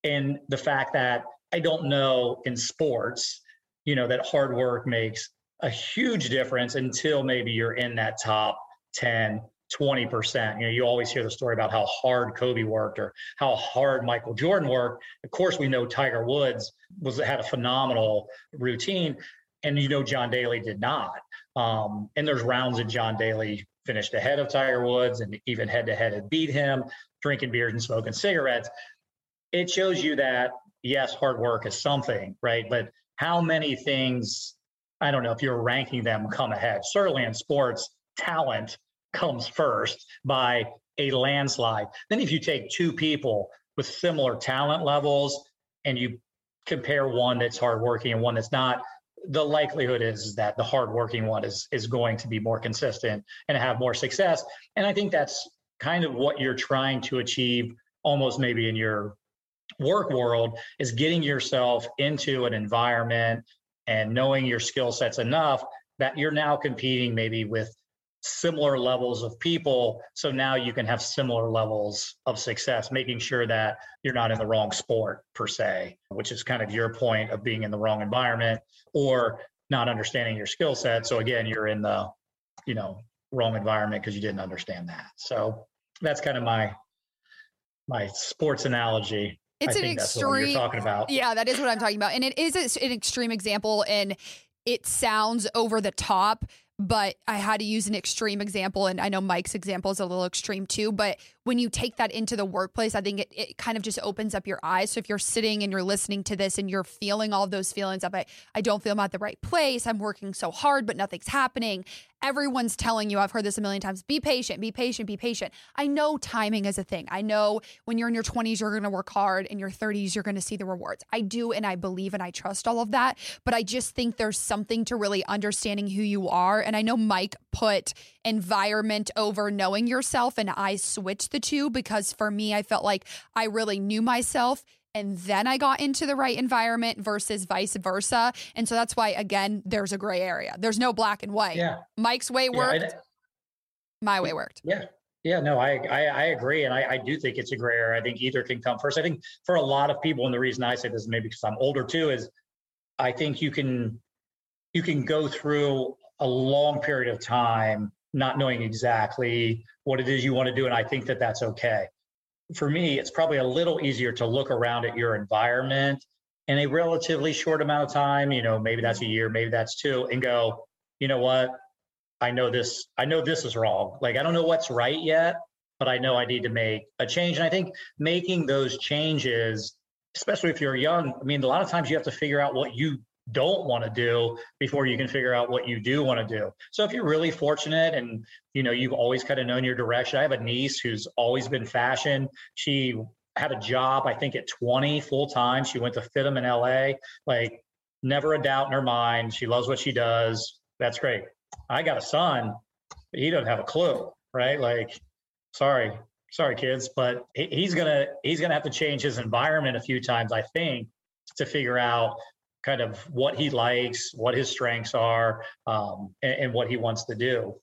and the fact that i don't know in sports you know that hard work makes a huge difference until maybe you're in that top 10 20%. You know, you always hear the story about how hard Kobe worked or how hard Michael Jordan worked. Of course, we know Tiger Woods was had a phenomenal routine, and you know John Daly did not. Um, and there's rounds that John Daly finished ahead of Tiger Woods and even head to head had beat him, drinking beers and smoking cigarettes. It shows you that yes, hard work is something, right? But how many things, I don't know if you're ranking them, come ahead. Certainly in sports, talent comes first by a landslide. Then if you take two people with similar talent levels and you compare one that's hardworking and one that's not, the likelihood is that the hardworking one is is going to be more consistent and have more success. And I think that's kind of what you're trying to achieve almost maybe in your work world is getting yourself into an environment and knowing your skill sets enough that you're now competing maybe with similar levels of people. So now you can have similar levels of success making sure that you're not in the wrong sport per se which is kind of your point of being in the wrong environment or not understanding your skill set. So again you're in the you know wrong environment because you didn't understand that. So that's kind of my my sports analogy it's I an extreme. talking about. Yeah, that is what I'm talking about, and it is an extreme example, and it sounds over the top. But I had to use an extreme example, and I know Mike's example is a little extreme too. But when you take that into the workplace, I think it, it kind of just opens up your eyes. So if you're sitting and you're listening to this and you're feeling all those feelings of I, I don't feel I'm at the right place, I'm working so hard, but nothing's happening everyone's telling you, I've heard this a million times be patient, be patient, be patient. I know timing is a thing. I know when you're in your 20s, you're going to work hard. In your 30s, you're going to see the rewards. I do, and I believe and I trust all of that. But I just think there's something to really understanding who you are. And I know Mike put environment over knowing yourself, and I switched the two because for me, I felt like I really knew myself and then I got into the right environment versus vice versa. And so that's why, again, there's a gray area. There's no black and white. Yeah. Mike's way worked. Yeah, my way worked. Yeah. Yeah, no, I, I, I agree. And I, I do think it's a gray area. I think either can come first. I think for a lot of people, and the reason I say this maybe because I'm older too, is I think you can you can go through a long period of time not knowing exactly what it is you want to do. And I think that that's okay. for me, it's probably a little easier to look around at your environment in a relatively short amount of time, you know, maybe that's a year, maybe that's two, and go, you know what? I know this, I know this is wrong. Like, I don't know what's right yet, but I know I need to make a change. And I think making those changes, especially if you're young, I mean, a lot of times you have to figure out what you don't want to do before you can figure out what you do want to do. So if you're really fortunate and you know you've always kind of known your direction. I have a niece who's always been fashion. She had a job I think at 20 full time. She went to FIDM in LA. Like never a doubt in her mind. She loves what she does. That's great. I got a son, he doesn't have a clue, right? Like sorry, sorry kids, but he's to he's to have to change his environment a few times I think to figure out kind of what he likes, what his strengths are, um, and, and, what he wants to do.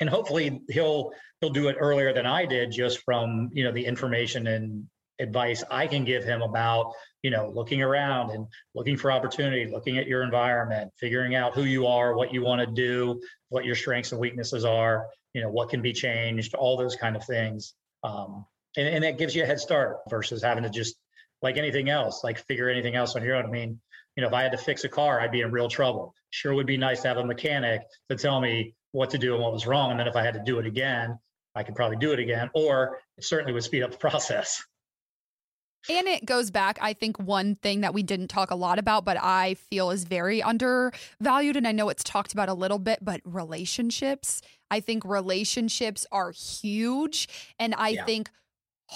And hopefully he'll he'll do it earlier than I did, just from you know the information and advice I can give him about you know looking around and looking for opportunity, looking at your environment, figuring out who you are, what you want to do, what your strengths and weaknesses are, you know what can be changed, all those kind of things. Um, and, and that gives you a head start versus having to just like anything else, like figure anything else on your own. I mean, you know, if I had to fix a car, I'd be in real trouble. Sure would be nice to have a mechanic to tell me what to do and what was wrong. And then if I had to do it again, I could probably do it again, or it certainly would speed up the (laughs) process. And it goes back, I think, one thing that we didn't talk a lot about, but I feel is very undervalued. And I know it's talked about a little bit, but relationships. I think relationships are huge. And I yeah. think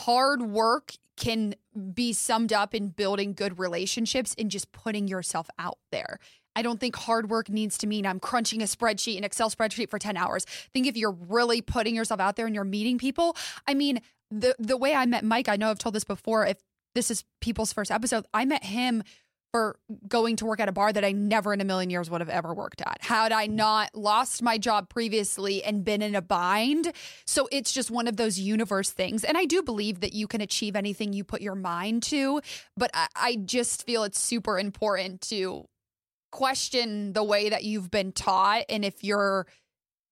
hard work can be summed up in building good relationships and just putting yourself out there. I don't think hard work needs to mean I'm crunching a spreadsheet, an Excel spreadsheet for 10 hours. Think if you're really putting yourself out there and you're meeting people, I mean, the the way I met Mike, I know I've told this before, if this is people's first episode, I met him for going to work at a bar that I never in a million years would have ever worked at. Had I not lost my job previously and been in a bind. So it's just one of those universe things. And I do believe that you can achieve anything you put your mind to, but I, I just feel it's super important to question the way that you've been taught. And if you're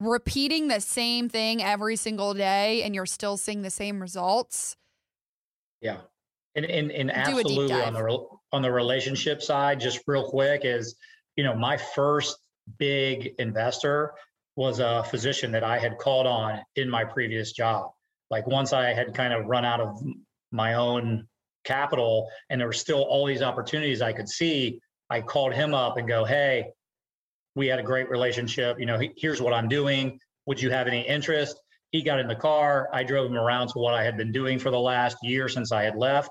repeating the same thing every single day and you're still seeing the same results. Yeah. And, and, and absolutely on the on the relationship side, just real quick, is you know my first big investor was a physician that I had called on in my previous job. Like once I had kind of run out of my own capital and there were still all these opportunities I could see, I called him up and go, "Hey, we had a great relationship. You know, here's what I'm doing. Would you have any interest?" He got in the car. I drove him around to what I had been doing for the last year since I had left.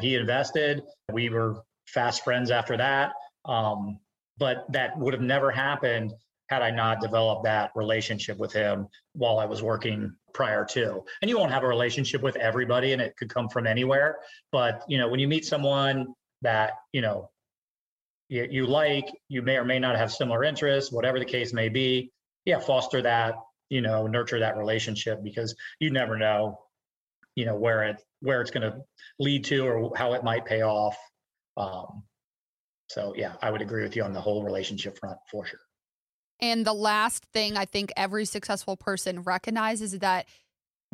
He invested. We were fast friends after that. Um, but that would have never happened had I not developed that relationship with him while I was working prior to. And you won't have a relationship with everybody and it could come from anywhere. But, you know, when you meet someone that, you know, you, you like, you may or may not have similar interests, whatever the case may be. Yeah, foster that, you know, nurture that relationship because you never know you know where it where it's going to lead to or how it might pay off. Um, so yeah i would agree with you on the whole relationship front for sure. And the last thing i think every successful person recognizes is that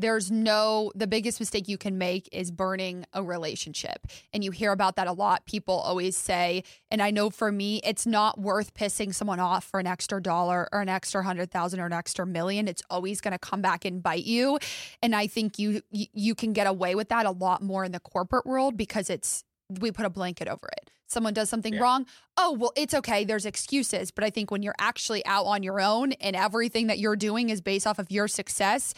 there's no the biggest mistake you can make is burning a relationship. And you hear about that a lot. People always say and i know for me it's not worth pissing someone off for an extra dollar or an extra hundred thousand or an extra million. It's always going to come back and bite you. And i think you you can get away with that a lot more in the corporate world because it's we put a blanket over it. Someone does something yeah. wrong oh well it's okay. There's excuses. But i think when you're actually out on your own and everything that you're doing is based off of your success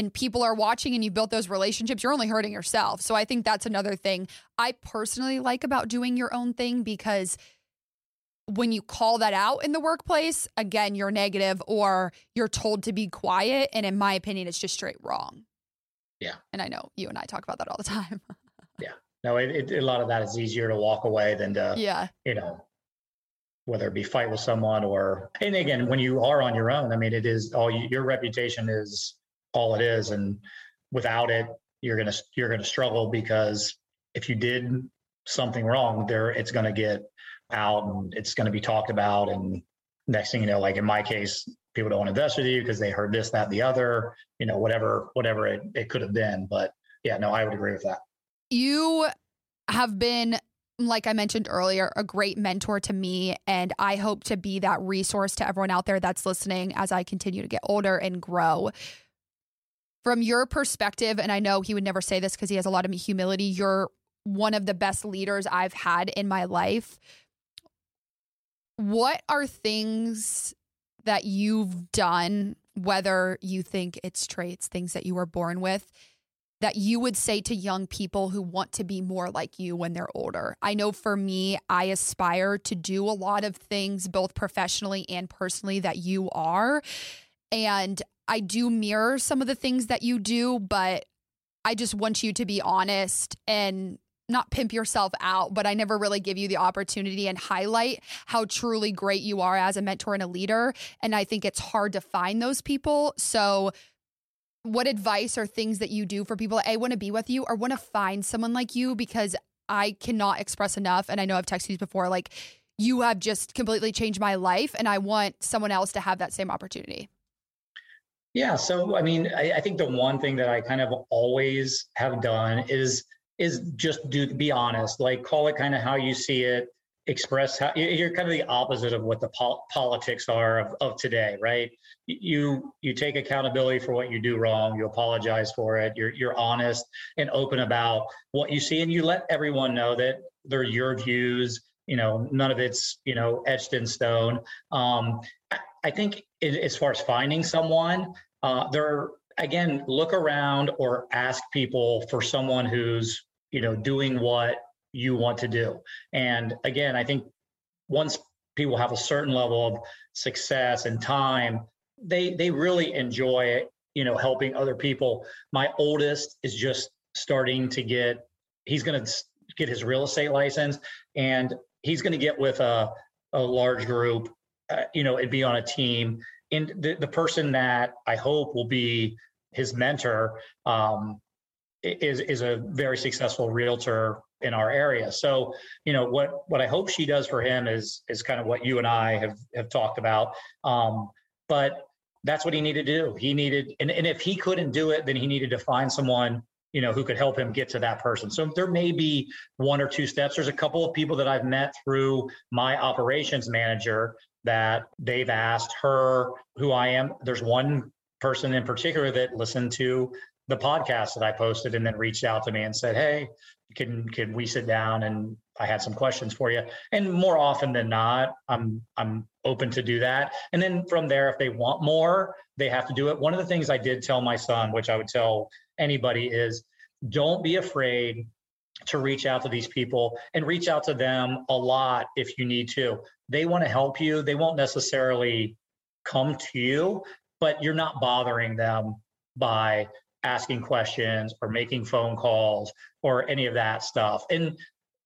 and people are watching and you built those relationships, you're only hurting yourself. So I think that's another thing I personally like about doing your own thing because when you call that out in the workplace, again, you're negative or you're told to be quiet. And in my opinion, it's just straight wrong. Yeah. And I know you and I talk about that all the time. (laughs) yeah. No, it, it, a lot of that is easier to walk away than to, yeah. you know, whether it be fight with someone or, and again, when you are on your own, I mean, it is all your reputation is all it is. And without it, you're gonna you're gonna struggle because if you did something wrong, there it's gonna get out and it's gonna be talked about. And next thing you know, like in my case, people don't want to invest with you because they heard this, that, the other, you know, whatever, whatever it, it could have been. But yeah, no, I would agree with that. You have been like I mentioned earlier, a great mentor to me. And I hope to be that resource to everyone out there that's listening as I continue to get older and grow. From your perspective, and I know he would never say this because he has a lot of humility, you're one of the best leaders I've had in my life. What are things that you've done, whether you think it's traits, things that you were born with, that you would say to young people who want to be more like you when they're older? I know for me, I aspire to do a lot of things, both professionally and personally, that you are. And I do mirror some of the things that you do, but I just want you to be honest and not pimp yourself out, but I never really give you the opportunity and highlight how truly great you are as a mentor and a leader. And I think it's hard to find those people. So, what advice or things that you do for people that want to be with you or want to find someone like you? Because I cannot express enough. And I know I've texted you before, like, you have just completely changed my life. And I want someone else to have that same opportunity. Yeah. So, I mean, I, I think the one thing that I kind of always have done is is just do be honest like call it kind of how you see it express how you're kind of the opposite of what the pol- politics are of, of today right you you take accountability for what you do wrong you apologize for it you're you're honest and open about what you see and you let everyone know that they're your views you know none of it's you know etched in stone um, i think it, as far as finding someone uh, there again look around or ask people for someone who's you know doing what you want to do. And again i think once people have a certain level of success and time they they really enjoy you know helping other people. My oldest is just starting to get he's going to get his real estate license and he's going to get with a, a large group uh, you know and be on a team and the, the person that i hope will be his mentor um, is is a very successful realtor in our area. So, you know, what what I hope she does for him is is kind of what you and I have have talked about. Um, but that's what he needed to do. He needed, and, and if he couldn't do it, then he needed to find someone, you know, who could help him get to that person. So there may be one or two steps. There's a couple of people that I've met through my operations manager that they've asked her who I am. There's one person in particular that listened to the podcast that I posted and then reached out to me and said, Hey, can can we sit down and I had some questions for you. And more often than not, I'm I'm open to do that. And then from there, if they want more, they have to do it. One of the things I did tell my son, which I would tell anybody, is don't be afraid to reach out to these people and reach out to them a lot if you need to. They want to help you. They won't necessarily come to you, but you're not bothering them by asking questions or making phone calls or any of that stuff. And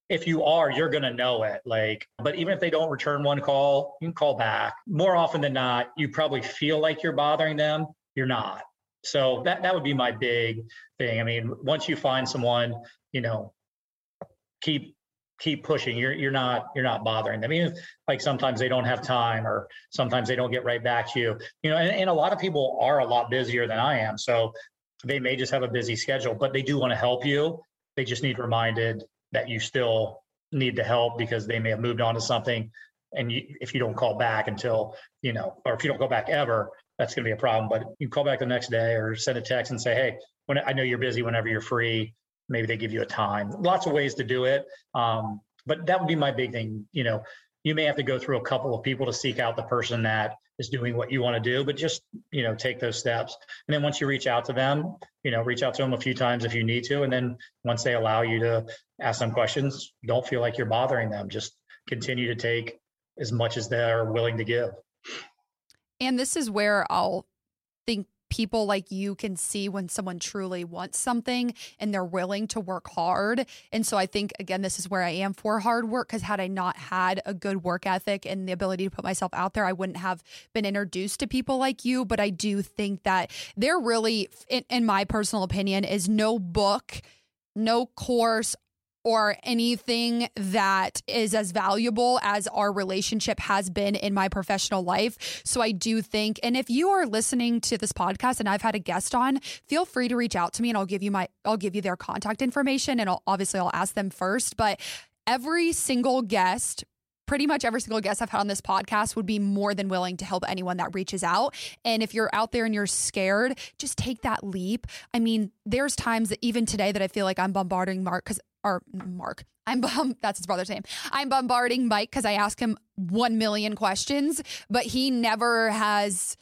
if you are, you're going to know it. Like, but even if they don't return one call, you can call back. More often than not, you probably feel like you're bothering them. You're not. So that that would be my big thing. I mean, once you find someone, you know, keep keep pushing. You're you're not you're not bothering them. I mean, like sometimes they don't have time, or sometimes they don't get right back to you. You know, and, and a lot of people are a lot busier than I am. So they may just have a busy schedule, but they do want to help you. They just need reminded that you still need to help because they may have moved on to something. And you, if you don't call back until, you know, or if you don't go back ever, that's going to be a problem. But you call back the next day or send a text and say, hey, when I know you're busy whenever you're free, maybe they give you a time. Lots of ways to do it. Um, but that would be my big thing. You know, you may have to go through a couple of people to seek out the person that is doing what you want to do but just you know take those steps and then once you reach out to them you know reach out to them a few times if you need to and then once they allow you to ask them questions don't feel like you're bothering them just continue to take as much as they're willing to give and this is where i'll think people like you can see when someone truly wants something and they're willing to work hard. And so I think, again, this is where I am for hard work because had I not had a good work ethic and the ability to put myself out there, I wouldn't have been introduced to people like you. But I do think that there really, in, in my personal opinion, is no book, no course, or anything that is as valuable as our relationship has been in my professional life. So I do think, and if you are listening to this podcast and I've had a guest on, feel free to reach out to me and I'll give you my, I'll give you their contact information and I'll, obviously I'll ask them first. But every single guest pretty much every single guest I've had on this podcast would be more than willing to help anyone that reaches out. And if you're out there and you're scared, just take that leap. I mean, there's times that even today that I feel like I'm bombarding Mark because, or Mark, I'm bum, (laughs) that's his brother's name. I'm bombarding Mike because I ask him 1 million questions, but he never has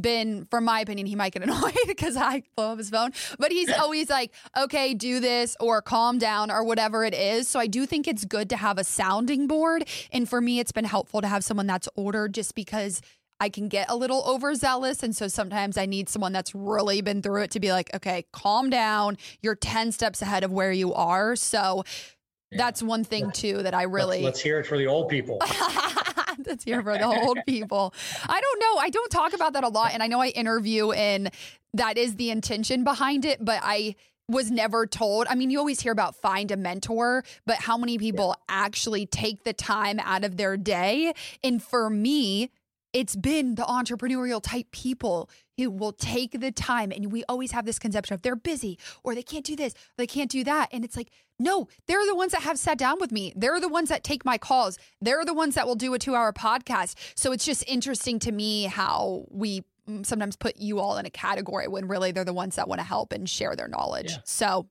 been, from my opinion, he might get (laughs) annoyed because I blow up his phone, but he's (clears throat) always like, okay, do this or calm down or whatever it is. So I do think it's good to have a sounding board. And for me, it's been helpful to have someone that's older just because I can get a little overzealous. And so sometimes I need someone that's really been through it to be like, okay, calm down. You're 10 steps ahead of where you are. So yeah. that's one thing too that I really. Let's, let's hear it for the old people. (laughs) That's here for the old (laughs) people. I don't know. I don't talk about that a lot. And I know I interview and that is the intention behind it, but I was never told. I mean, you always hear about find a mentor, but how many people yeah. actually take the time out of their day? And for me, it's been the entrepreneurial type people who will take the time and we always have this conception of they're busy or they can't do this they can't do that and it's like no they're the ones that have sat down with me. They're the ones that take my calls. They're the ones that will do a two hour podcast. So it's just interesting to me how we mm, sometimes put you all in a category when really they're the ones that want to help and share their knowledge. Yeah. so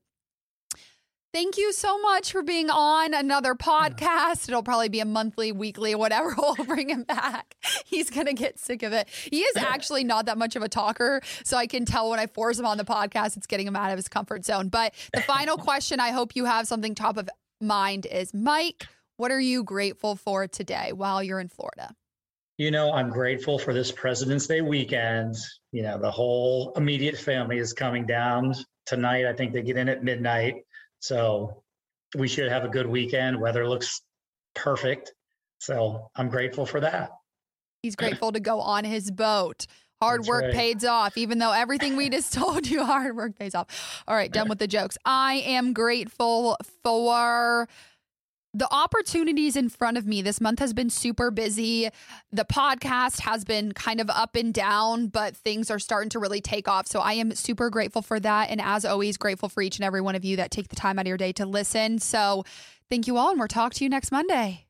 Thank you so much for being on another podcast. It'll probably be a monthly, weekly, whatever. (laughs) We'll bring him back. He's going to get sick of it. He is actually not that much of a talker. So I can tell when I force him on the podcast, it's getting him out of his comfort zone. But the (laughs) final question I hope you have something top of mind is Mike, what are you grateful for today while you're in Florida? You know, I'm grateful for this President's Day weekend. You know, the whole immediate family is coming down tonight. I think they get in at midnight so we should have a good weekend. Weather looks perfect. So I'm grateful for that. He's grateful to go on his boat. Hard That's work right. pays off, even though everything we just (laughs) told you, hard work pays off. All right, done (laughs) with the jokes. I am grateful for the opportunities in front of me this month has been super busy. The podcast has been kind of up and down, but things are starting to really take off. So I am super grateful for that. And as always, grateful for each and every one of you that take the time out of your day to listen. So thank you all, and we'll talk to you next Monday.